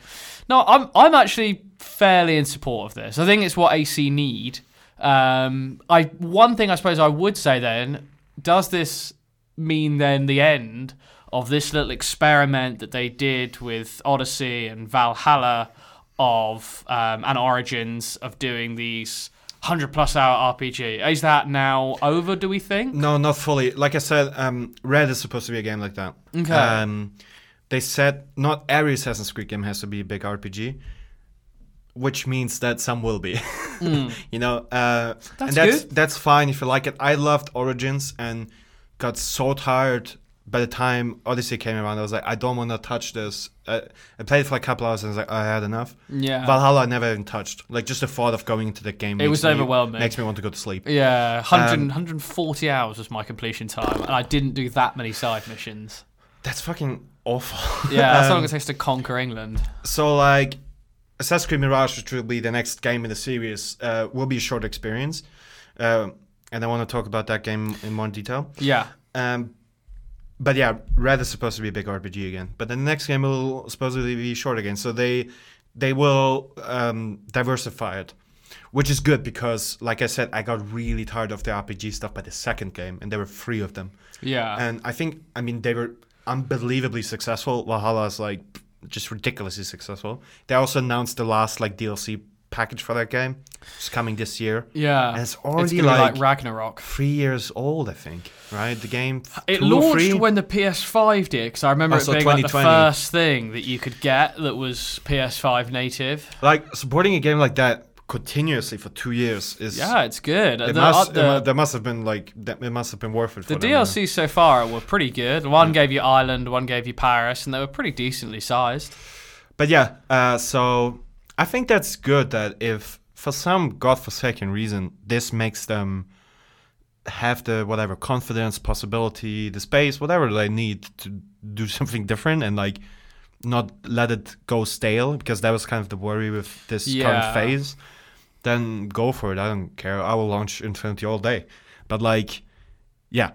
no, I'm I'm actually fairly in support of this. I think it's what AC need. Um, I one thing I suppose I would say then does this mean then the end of this little experiment that they did with Odyssey and Valhalla of um, and Origins of doing these hundred plus hour RPG? Is that now over? Do we think? No, not fully. Like I said, um, Red is supposed to be a game like that. Okay. Um, they said not every Assassin's Creed game has to be a big RPG, which means that some will be. you know, uh, That's and that's good. that's fine if you like it. I loved Origins and got so tired by the time Odyssey came around. I was like, I don't want to touch this. Uh, I played it for a couple hours and I was like, I had enough. Yeah. Valhalla I never even touched. Like just the thought of going into the game. It was me- overwhelming. Makes me want to go to sleep. yeah, 100, Um, 140 hours was my completion time, and I didn't do that many side missions. That's fucking awful. Yeah, that's how Um, long it takes to conquer England. So like Assassin's Creed Mirage, which will be the next game in the series, uh, will be a short experience, uh, and I want to talk about that game in more detail. Yeah. Um, but yeah, Red is supposed to be a big RPG again. But the next game will supposedly be short again. So they they will um, diversify it, which is good because, like I said, I got really tired of the RPG stuff by the second game, and there were three of them. Yeah. And I think, I mean, they were unbelievably successful. Valhalla is like just ridiculously successful. They also announced the last like DLC package for that game. It's coming this year. yeah. And it's it's already be like, like Ragnarok. three years old, I think. Right? The game. It launched when the PS5 did, because I remember Oh, it so being like the first thing that you could get that was PS5 native. like supporting a game like that continuously for two years is Yeah, it's good. It The- must, it the- mu- there must have been like that, it must have been worth it. For The them, yeah. DLC so far were pretty good. One gave you Ireland, one gave you Paris, and they were pretty decently sized. But yeah, uh, so I think that's good that if for some godforsaken reason this makes them have the whatever confidence, possibility, the space, whatever they need to do something different and like not let it go stale because that was kind of the worry with this Yeah. current phase. Then go for it. I don't care. I will launch Infinity all day. But like, yeah,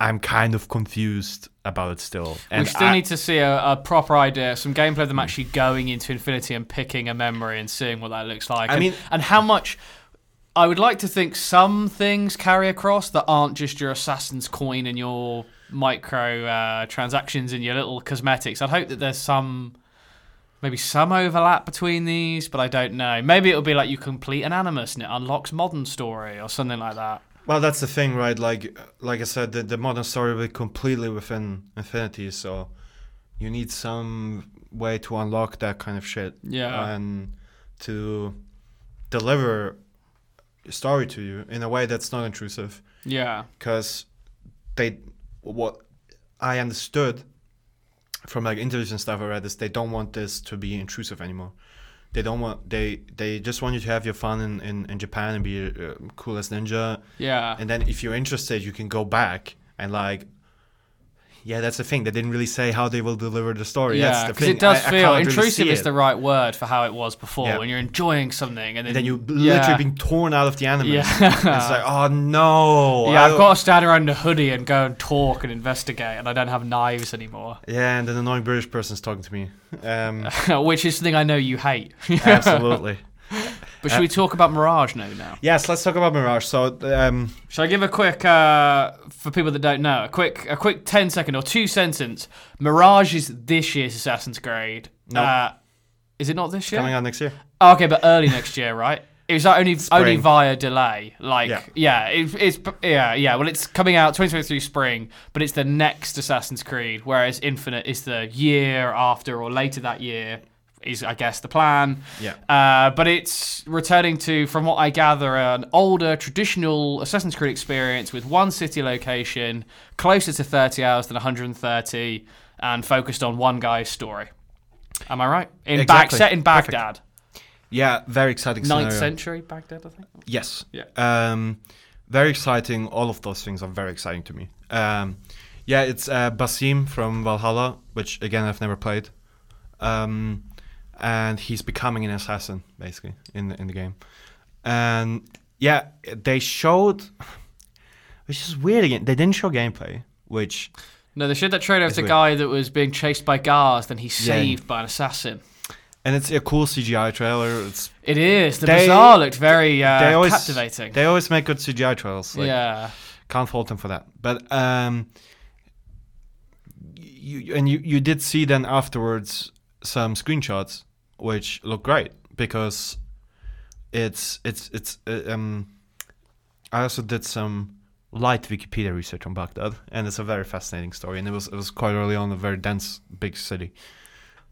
I'm kind of confused about it still. we still I- need to see a, a proper idea, some gameplay of them actually going into Infinity and picking a memory and seeing what that looks like. I and, mean- and how much. I would like to think some things carry across that aren't just your Assassin's coin and your micro uh, transactions and your little cosmetics. I'd hope that there's some, maybe some overlap between these, but I don't know. Maybe it'll be like you complete an Animus and it unlocks Modern Story or something like that. Well, that's the thing, right? Like, like I said, the, the modern story will be completely within Infinity, so you need some way to unlock that kind of shit Yeah. and to deliver a story to you in a way that's not intrusive. Yeah. Because they, what I understood from like interviews and stuff I read is they don't want this to be intrusive anymore. They don't want they they just want you to have your fun in in, in Japan and be uh, cool as ninja Yeah. and then if you're interested you can go back and like yeah that's the thing they didn't really say how they will deliver the story Yeah, that's the because it does I- I feel really intrusive is it. the right word for how it was before. Yeah. When you're enjoying something and then, and then you yeah. literally being torn out of the Animus Yeah. it's like oh no yeah, I I've got to stand around a hoodie and go and talk and investigate, and I don't have knives anymore, yeah and an annoying british person's talking to me um which is something I know you hate. absolutely but should we talk about Mirage now? Now, yes let's talk about mirage so um shall I give a quick uh, for people that don't know a quick a quick 10 second or two sentence? Mirage is this year's Assassin's Creed. No. Uh, is it not this year? coming out next year Oh, okay, but early next year, right? It was like only only Spring. via delay. Like Yeah. yeah, it, it's yeah yeah. Well, it's coming out 2023 spring, but it's the next Assassin's Creed, whereas Infinite is the year after or later that year. Is I guess the plan. yeah Uh, but it's returning to, from what I gather, an older traditional Assassin's Creed experience with one city location, closer to 30 hours than 130, and focused on one guy's story. Am I right? In Exactly. set in Perfect. Baghdad. yeah very exciting Ninth scenario. century Baghdad, I think. Yes. Yeah. Um, very exciting. All of those things are very exciting to me. Um, yeah, it's uh, Basim from Valhalla, which again I've never played, um, and he's becoming an assassin basically in the, in the game. And yeah, they showed, which is weird again. They didn't show gameplay, which No, they showed that trailer of the weird. guy that was being chased by guards, then he's Yeah. saved by an assassin. and it's a cool CGI trailer. It's It is. The They- bazaar looked very uh, they always captivating. They always make good CGI trailers. Like, yeah. can't fault them for that. But um, you and you you did see then afterwards some screenshots which look great because it's it's it's uh, um. I also did some light Wikipedia research on Baghdad, and it's a very fascinating story. And it was it was quite early on a very dense big city,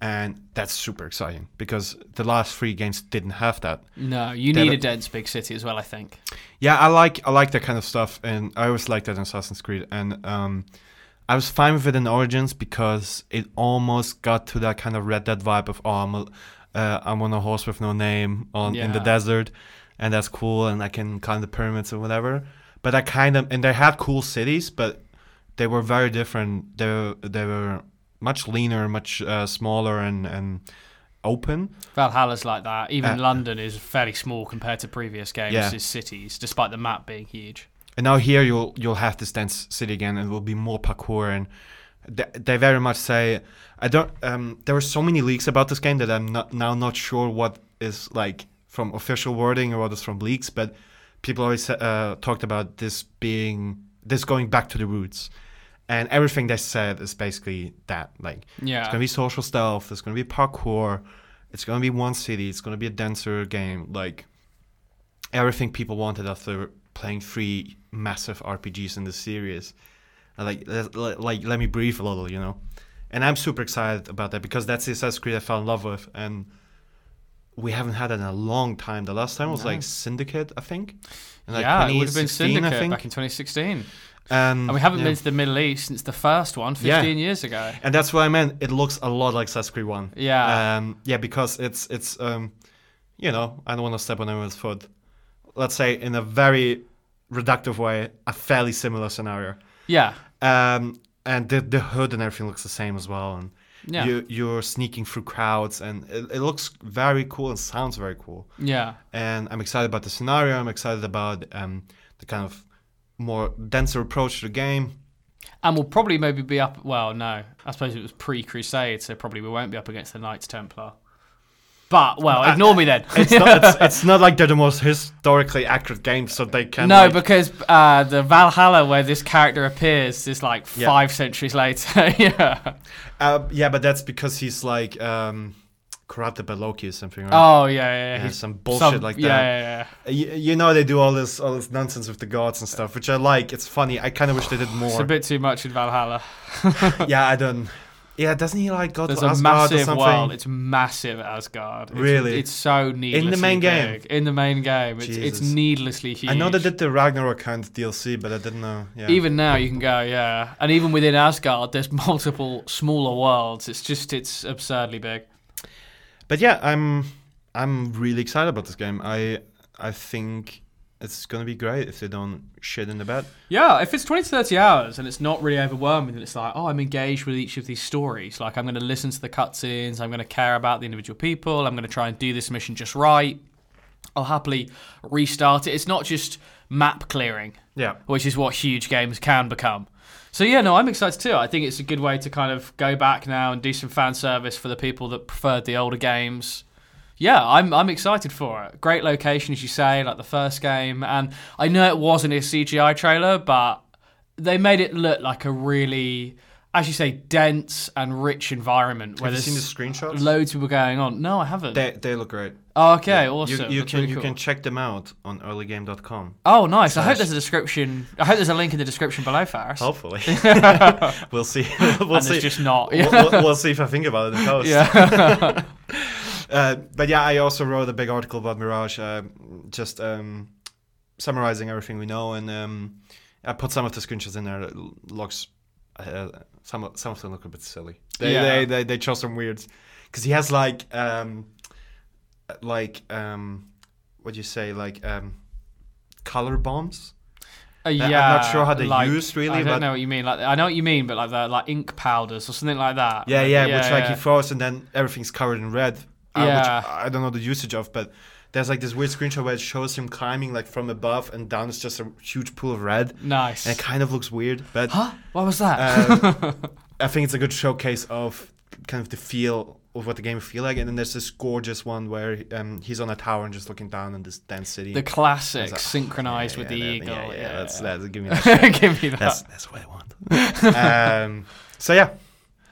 and that's super exciting because the last three games didn't have that. No, you They need a dense big city as well, I think. Yeah, I like I like that kind of stuff, and I always liked that in Assassin's Creed. And um, I was fine with it in Origins because it almost got to that kind of Red Dead vibe of oh, I'm a, uh, I'm on a horse with no name on in the desert, and that's cool, and I can climb the pyramids or whatever. But I kind of and they had cool cities, but they were very different. They were, they were much leaner, much uh, smaller, and and open. Valhalla's like that. Even Uh, London is fairly small compared to previous games' Yeah. cities, despite the map being huge. And now here you'll you'll have this dense city again, and it will be more parkour. And they, they very much say, I don't. Um, there were so many leaks about this game that I'm not now not sure what is like from official wording or what is from leaks. But people always uh, talked about this being this going back to the roots, and everything they said is basically that. Like Yeah. it's gonna be social stealth. There's gonna be parkour. It's gonna be one city. It's gonna be a denser game. Like everything people wanted after playing three massive RPGs in the series. Like, like let me breathe a little, you know. And I'm super excited about that because that's the Assassin's Creed I fell in love with, and we haven't had it in a long time. The last time was No. like Syndicate, I think. Like, yeah, it would have been 2016, I Syndicate think. back in 2016. And, And we haven't yeah. been to the Middle East since the first one, 15 years ago. And that's what I meant. It looks a lot like Assassin's Creed One. Yeah. Um, yeah, because it's it's um, you know, I don't want to step on anyone's foot. Let's say in a very reductive way, a fairly similar scenario. Yeah. Um, and the the hood and everything looks the same as well. And Yeah. you you're sneaking through crowds, and it, it looks very cool and sounds very cool. Yeah. And I'm excited about the scenario. I'm excited about um the kind of more denser approach to the game. And we'll probably maybe be up. Well, no. I suppose it was pre Crusade, so probably we won't be up against the Knights Templar. But, well, ignore me then. It's not, it's, it's not like they're the most historically accurate game, so they can. no, like, because uh, the Valhalla, where this character appears, is like Yeah. five centuries later. yeah. Uh, yeah, but that's because he's like um, corrupted by Loki or something, right? Oh, yeah, yeah. yeah. Yeah, He's some bullshit some- like that. Yeah, yeah, You, you know they do all this all this nonsense with the gods and stuff, which I like. It's funny. I kind of wish they did more. It's a bit too much in Valhalla. yeah, I don't. Yeah, doesn't he like go There's to a Asgard or massive something? world. It's massive Asgard. It's, Really? It's so needlessly In the main game? big. In the main game. It's, it's Jesus. needlessly huge. I know they did the Ragnarok kind of DLC, but I didn't know. Yeah. Even now you can go, yeah. And even within Asgard, there's multiple smaller worlds. It's just, it's absurdly big. But yeah, I'm I'm really excited about this game. I I think it's gonna be great if they don't shit in the bed. Yeah, if it's 20 to 30 hours and it's not really overwhelming, and it's like, oh, I'm engaged with each of these stories. Like, I'm going to listen to the cutscenes, I'm going to care about the individual people, I'm going to try and do this mission just right. I'll happily restart it. It's not just map clearing, Yeah. which is what huge games can become. So, yeah, no, I'm excited too. I think it's a good way to kind of go back now and do some fan service for the people that preferred the older games. Yeah, I'm I'm excited for it. Great location, as you say, like the first game, and I know it wasn't a CGI trailer, but they made it look like a really, as you say, dense and rich environment where Have you seen the screenshots? loads of people going on. No, I haven't. They they look great. oh, okay, You- awesome. You, That's can really you cool. can check them out on earlygame.com. Oh, nice. I hope there's a description. I hope there's a link in the description below, Faris. Hopefully, we'll see. we'll and see. it's just not. we'll, we'll, we'll see if I think about it in post. yeah. Uh, but yeah, I also wrote a big article about Mirage, uh, just um, summarizing everything we know, and um, I put some of the screenshots in there. That looks uh, some of, some of them look a bit silly. They Yeah. they, they they chose some weirds because he has like um, like um, what do you say like um, color bombs. Uh, I'm not sure how they're like- used, really, I don't know what you mean. Like I know what you mean, but like the like ink powders or something like that. Yeah, Like, yeah, which like yeah. he throws and then everything's covered in red. Uh, Yeah. Which I don't know the usage of, but there's like this weird screenshot where it shows him climbing like from above and down is just a huge pool of red. Nice. And it kind of looks weird, but Huh? What was that? um, I think it's a good showcase of kind of the feel of what the game feel like. And then there's this gorgeous one where um, he's on a tower and just looking down on this dense city. the classic, like, oh, synchronized yeah, with yeah, the eagle. Yeah, yeah, that's that's give me that. Give me that. that's that's what I want. um, so yeah,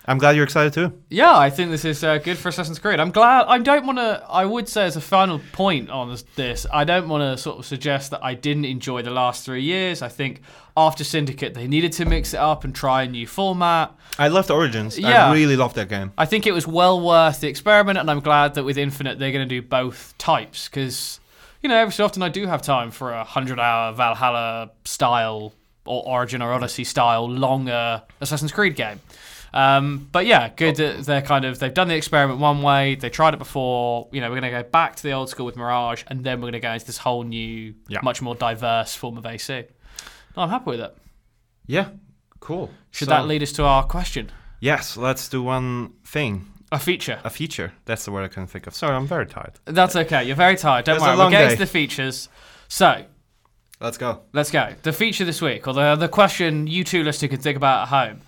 I'm glad you're excited too. Yeah, I think this is uh, good for Assassin's Creed. I'm glad. I don't want to. I would say as a final point on this- I don't want to sort of suggest that I didn't enjoy the last three years. I think after Syndicate, they needed to mix it up and try a new format. I loved Origins. Yeah. I really loved that game. I think it was well worth the experiment, and I'm glad that with Infinite they're going to do both types because, you know, every so often I do have time for a hundred-hour Valhalla style or Origin or Odyssey style longer Assassin's Creed game. Um, but yeah, good that they're kind of they've done the experiment one way. They tried it before. You know, we're going to go back to the old school with Mirage, and then we're going to go into this whole new, Yeah. much more diverse form of AC. No, I'm happy with it. Yeah, cool. Should So- that lead us to our question? Yes, let's do one thing. A feature. a feature. That's the word I can think of. Sorry, I'm very tired. That's okay. You're very tired. Don't worry. We'll get day. into the features. So, Let's go. let's go. The feature this week, or the, the question you two listeners can think about at home.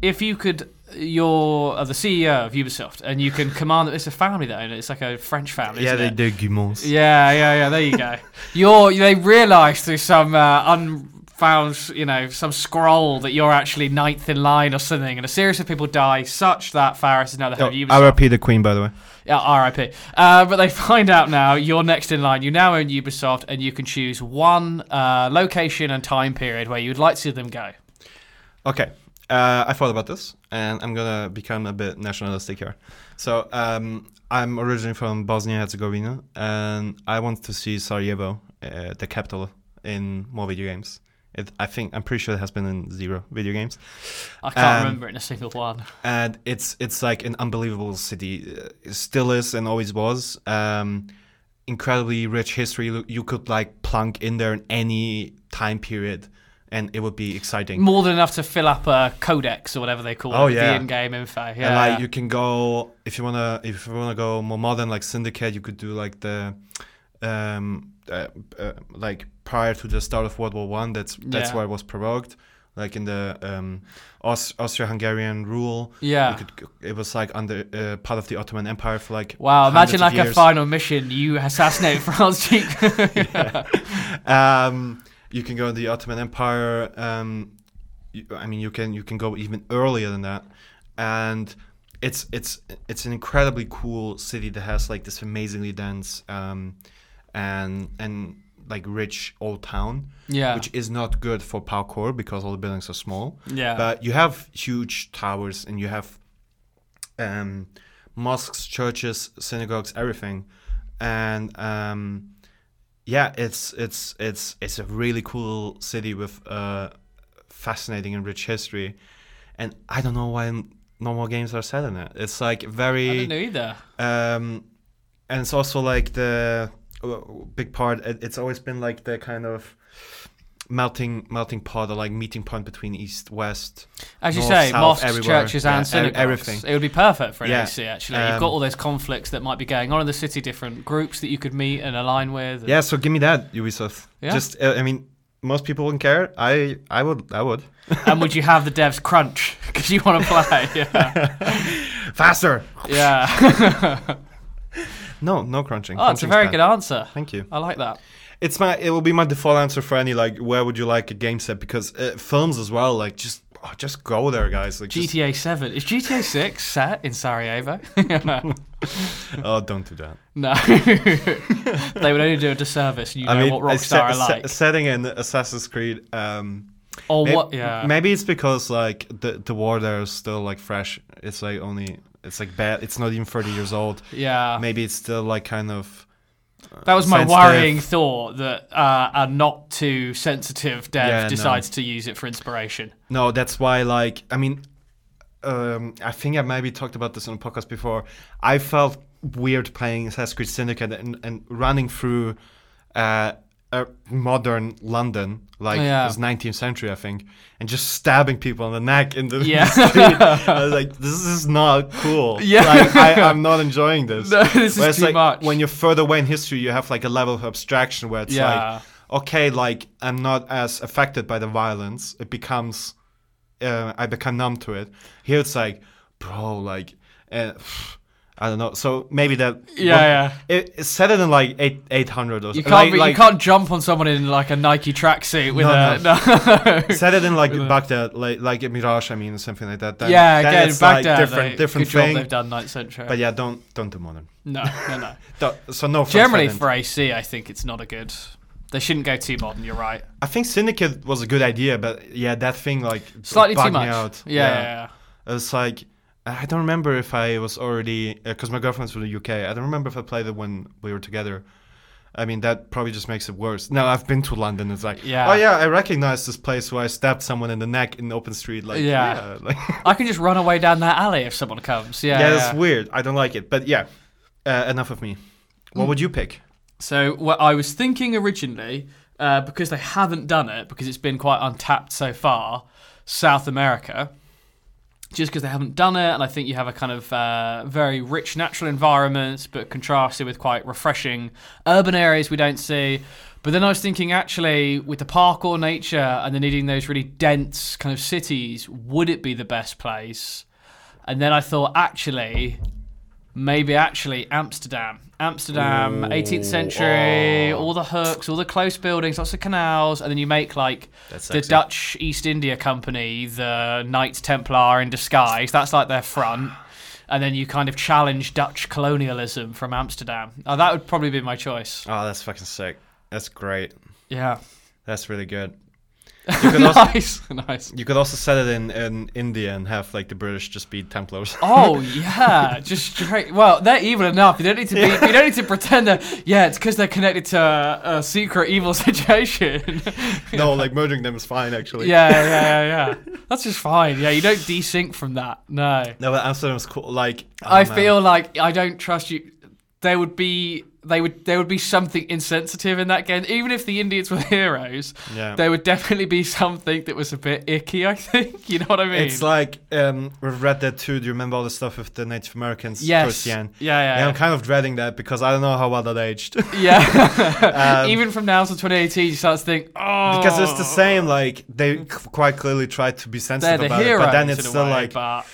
If you could, you're uh, the CEO of Ubisoft, and you can command, it. it's a family that own it. It's like a French family. Yeah, they do Guillemots. Yeah, yeah, yeah. There you go. you're they realise through some uh, unfound, you know, some scroll that you're actually ninth in line or something, and a series of people die, such that Faris is now the head of Ubisoft. Repeat the Queen, by the way. Yeah, R.I.P. Uh, but they find out now you're next in line. You now own Ubisoft, and you can choose one uh, location and time period where you'd like to see them go. Okay, uh, I thought about this, and I'm gonna become a bit nationalistic here. So um, I'm originally from Bosnia Herzegovina, and I want to see Sarajevo, uh, the capital, in more video games. It, I think I'm pretty sure it has been in zero video games, I can't Um, remember it in a single one. and it's it's like an unbelievable city. It still is and always was. Um, incredibly rich history. You could like plunk in there in any time period, and it would be exciting. More than enough to fill up a codex or whatever they call Oh, it, yeah. the in-game info. Yeah, and like yeah. you can go if you wanna if you wanna go more modern like Syndicate, you could do like the um uh, uh, like prior to the start of World War One. That's that's Yeah. where it was provoked. Like in the um, Aus- Austro-Hungarian rule, yeah. could, it was like under uh, part of the Ottoman Empire for like Wow, imagine like a final mission. You assassinate Franz Cheek. um, you can go to the Ottoman Empire. Um, you, I mean, you can you can go even earlier than that, and it's it's it's an incredibly cool city that has like this amazingly dense um, and and like rich old town, yeah. which is not good for parkour because all the buildings are small. yeah. But you have huge towers and you have um, mosques, churches, synagogues, everything, and um, yeah, it's it's it's it's a really cool city with uh, fascinating and rich history, and I don't know why no more games are set in it. It's like very. I don't know either. um, and it's also like the big part. It, it's always been like the kind of melting melting pot or like meeting point between east west. As you north, say, south, mosques, everywhere. churches, Yeah, and synagogues. everything. It would be perfect for an Yeah. AC. Actually, you've Um, got all those conflicts that might be going on in the city, different groups that you could meet and align with. Yeah, so give me that Ubisoft. Yeah. Just uh, I mean, most people wouldn't care. I I would I would. and would you have the devs crunch because you want to play? Yeah. Faster. yeah. No, no crunching. oh, it's a very bad. good answer. Thank you. I like that. It's my it will be my default answer for any like where would you like a game set because uh, films as well like just oh, just go there guys like just- GTA 7. Is GTA 6 set in Sarajevo? oh don't do that. no. they would only do a disservice. You know I mean, what Rockstar se- are like. setting in Assassin's Creed. Um, or may- what? Yeah. Maybe it's because like the the war there is still like fresh. It's like only it's like bad. It's not even thirty years old. yeah. Maybe it's still like kind of. That was my sensitive. worrying thought that uh, a not too sensitive dev Yeah, no. decides to use it for inspiration. No, that's why. Like, I mean, um, I think I maybe talked about this on a podcast before. I felt weird playing Assassin's Creed Syndicate and, and running through uh, a modern London, like Yeah. it was 19th century, I think, and just stabbing people in the neck in the, Yeah. street. I was like, this is not cool. Yeah. like, I, I'm not enjoying this. No, this is too like, much. when you're further away in history, you have like a level of abstraction where it's like, okay, like I'm not as affected by the violence. It becomes, uh, I become numb to it. Here it's like, bro, like, uh, I don't know. So maybe that. Yeah, yeah. It, it set it in like eight eight hundred or something. You can't, like, be, like, you can't jump on someone in like a Nike tracksuit with No, a no. set it in like With Baghdad, like like in Mirage. I mean, something like that. Then, yeah, then again, it's like Baghdad. different they- different good job thing. they've done Night Central. But yeah, don't don't do modern. no, no, no. So no. offense, Generally for AC, I think it's not a good. They shouldn't go too modern. You're right. I think Syndicate was a good idea, but yeah, that thing like Slightly too much. Out. Yeah, yeah, yeah. It was like I don't remember if I was already because my girlfriend's from the UK. I don't remember if I played it when we were together. I mean, that probably just makes it worse. Now I've been to London. It's like, Yeah. oh yeah, I recognize this place where I stabbed someone in the neck in the open street. Like, Yeah. yeah, like, I can just run away down that alley if someone comes. Yeah, yeah, yeah. that's weird. I don't like it. But yeah, uh, enough of me. What Mm. would you pick? So what I was thinking originally, uh, because they haven't done it, because it's been quite untapped so far, South America. Just because they haven't done it. And I think you have a kind of uh, very rich natural environments, but contrasted with quite refreshing urban areas we don't see. But then I was thinking, actually, with the parkour nature and then needing those really dense kind of cities, would it be the best place? And then I thought, actually, maybe actually Amsterdam. Amsterdam, 18th century, all the hooks, all the close buildings, lots of canals, and then you make like the. Dutch East India Company, the Knights Templar in disguise. That's like their front. And then you kind of challenge Dutch colonialism from Amsterdam. Oh, that would probably be my choice. Oh, that's fucking sick. That's great. Yeah. That's really good. You could also nice. nice. you could also set it in, in India and have like the British just be Templars. Oh yeah, just straight. Well, they're evil enough. You don't need to be. You don't need to pretend that. Yeah, it's because they're connected to a, a secret evil situation. no, like murdering them is fine actually. yeah, yeah, yeah, yeah. That's just fine. Yeah, you don't desync from that. No. No, but Amsterdam's cool. Like oh, I man. feel like I don't trust you. There would be. They would. There would be something insensitive in that game. Even if the Indians were heroes, Yeah. there would definitely be something that was a bit icky. I think. You know what I mean? It's like um, with Red Dead 2. Do you remember all the stuff with the Native Americans yes. towards the end? Yeah, yeah. Yeah, I'm kind of dreading that because I don't know how well that aged. Yeah. Um, Even from now to 2018, you start to think, oh. because it's the same. Like they c- quite clearly tried to be sensitive the about it, but then it's still way, like, but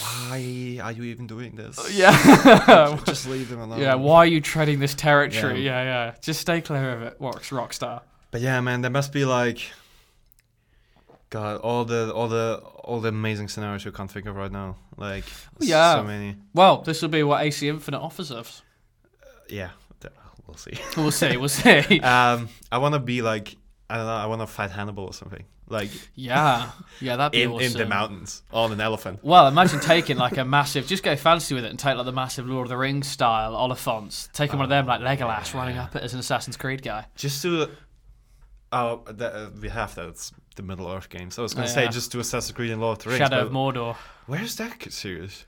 why are you even doing this? yeah, just leave them alone. yeah. Why are you treading this territory? Yeah. Yeah, yeah. Just stay clear of it, Rock, Rockstar. But yeah, man, there must be like, God, all the all the all the amazing scenarios you can't think of right now. Like, Yeah. so many. Well, this will be what AC Infinite offers us. Yeah, we'll see. We'll see. We'll see. um, I want to be like, I don't know, I want to fight Hannibal or something, like yeah, yeah. That'd be in awesome. in the mountains on an elephant. Well, imagine taking like a massive, just go fancy with it and take like the massive Lord of the Rings style Oliphaunts, taking one of them like Legolas, running up it as an Assassin's Creed guy. Just to. Oh, that, uh, we have that. It's the Middle Earth games. I was gonna say just to Assassin's Creed and Lord of the Rings. Shadow of Mordor. Where's that series?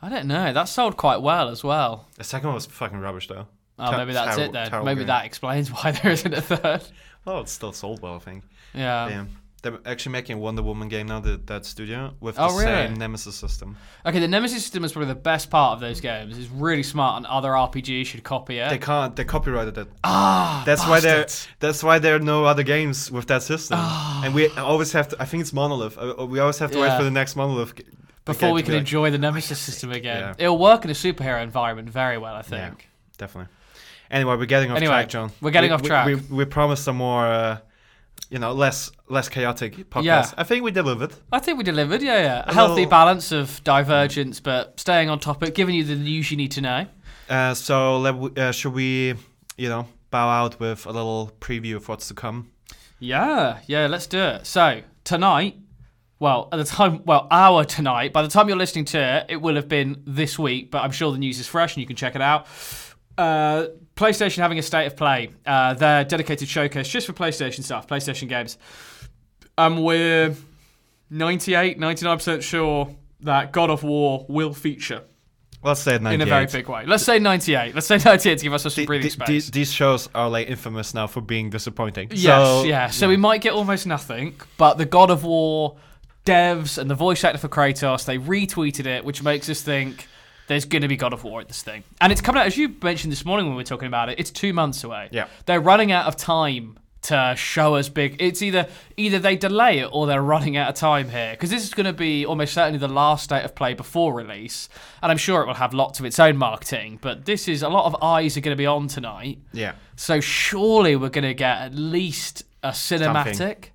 I don't know. That sold quite well as well. The second one was fucking rubbish though. Oh, Ter- maybe that's it then. Maybe game. that explains why there isn't a third. Oh, it's still sold well, I think. Yeah. Yeah. They're actually making a Wonder Woman game now, the, that studio, with Oh, the really? same Nemesis system. Okay, the Nemesis system is probably the best part of those games. It's really smart, and other RPGs should copy it. They can't. They copyrighted it. ah, That's why there. That's why there are no other games with that system. Ah. And we always have to. I think it's Monolith. Uh, We always have to wait for the next Monolith. Before we can like- enjoy the Nemesis system again. Yeah. It'll work in a superhero environment very well, I Yeah. think. Definitely. Anyway, we're getting off Anyway, track, Jon. we're getting We- off we- track. We, we, promised some more, uh, you know, less less chaotic podcast. Yeah. I think we delivered. I think we delivered, yeah, yeah. A, A healthy little- balance of divergence, but staying on topic, giving you the news you need to know. Uh, so let uh, should we, you know, bow out with a little preview of what's to come? Yeah, yeah, let's do it. So, tonight, well, at the time, well, our tonight, by the time you're listening to it, it will have been this week, but I'm sure the news is fresh and you can check it out. Uh, PlayStation having a state of play, uh, their dedicated showcase just for PlayStation stuff, PlayStation games. Um, we're 98, 99% sure that God of War will feature Let's say 98. in a very big way. Let's say 98. Let's say 98 to give us some breathing space. these, these shows are like infamous now for being disappointing. Yes, so, yeah. So we might get almost nothing, but the God of War devs and the voice actor for Kratos, they retweeted it, which makes us think there's going to be God of War at this thing. And it's coming out, as you mentioned this morning when we were talking about it, it's two months away. Yeah. They're running out of time to show us big. It's either either they delay it or they're running out of time here because this is going to be almost certainly the last state of play before release, and I'm sure it will have lots of its own marketing. But this is a lot of eyes are going to be on tonight. Yeah. So surely we're going to get at least a cinematic. W-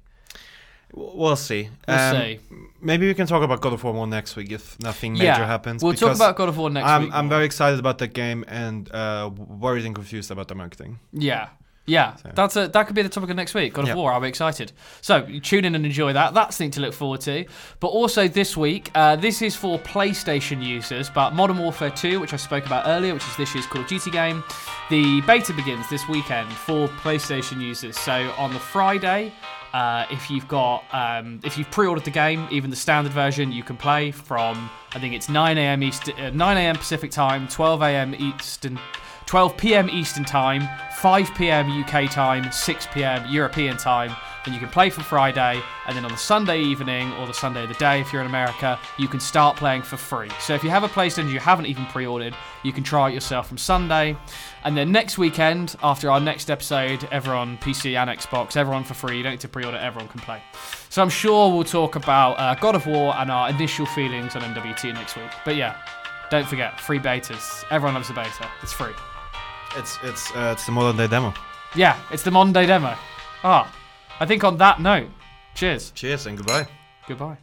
We'll see. We'll Um, see. Maybe we can talk about God of War more next week if nothing major Yeah, happens. We'll talk about God of War next I'm, week. I'm more. very excited about that game and uh, worried and confused about the marketing. Yeah. Yeah, So- that's a that could be the topic of next week. God of Yeah. War. I'll be excited. So tune in and enjoy that. That's something to look forward to. But also this week, uh, this is for PlayStation users. But Modern Warfare 2, which I spoke about earlier, which is this year's Call of Duty game, the beta begins this weekend for PlayStation users. So on the Friday, uh, if you've got um, if you've pre-ordered the game, even the standard version, you can play from I think it's 9 a.m. East, uh, 9 a.m. Pacific time, 12 a.m. Eastern. 12 p.m. Eastern Time, 5 p.m. UK time, 6 p.m. European time and you can play for Friday, and then on the Sunday evening or the Sunday of the day, if you're in America, you can start playing for free. So if you have a PlayStation you haven't even pre-ordered, you can try it yourself from Sunday, and then next weekend, after our next episode, everyone PC and Xbox, everyone for free. You don't need to pre-order, everyone can play. So I'm sure we'll talk about uh, God of War and our initial feelings on MW2 next week. But yeah, don't forget free betas. Everyone loves a beta. It's free. It's it's uh, it's the modern day demo. Yeah, it's the modern day demo. Ah, I think on that note, cheers. Cheers and goodbye. Goodbye.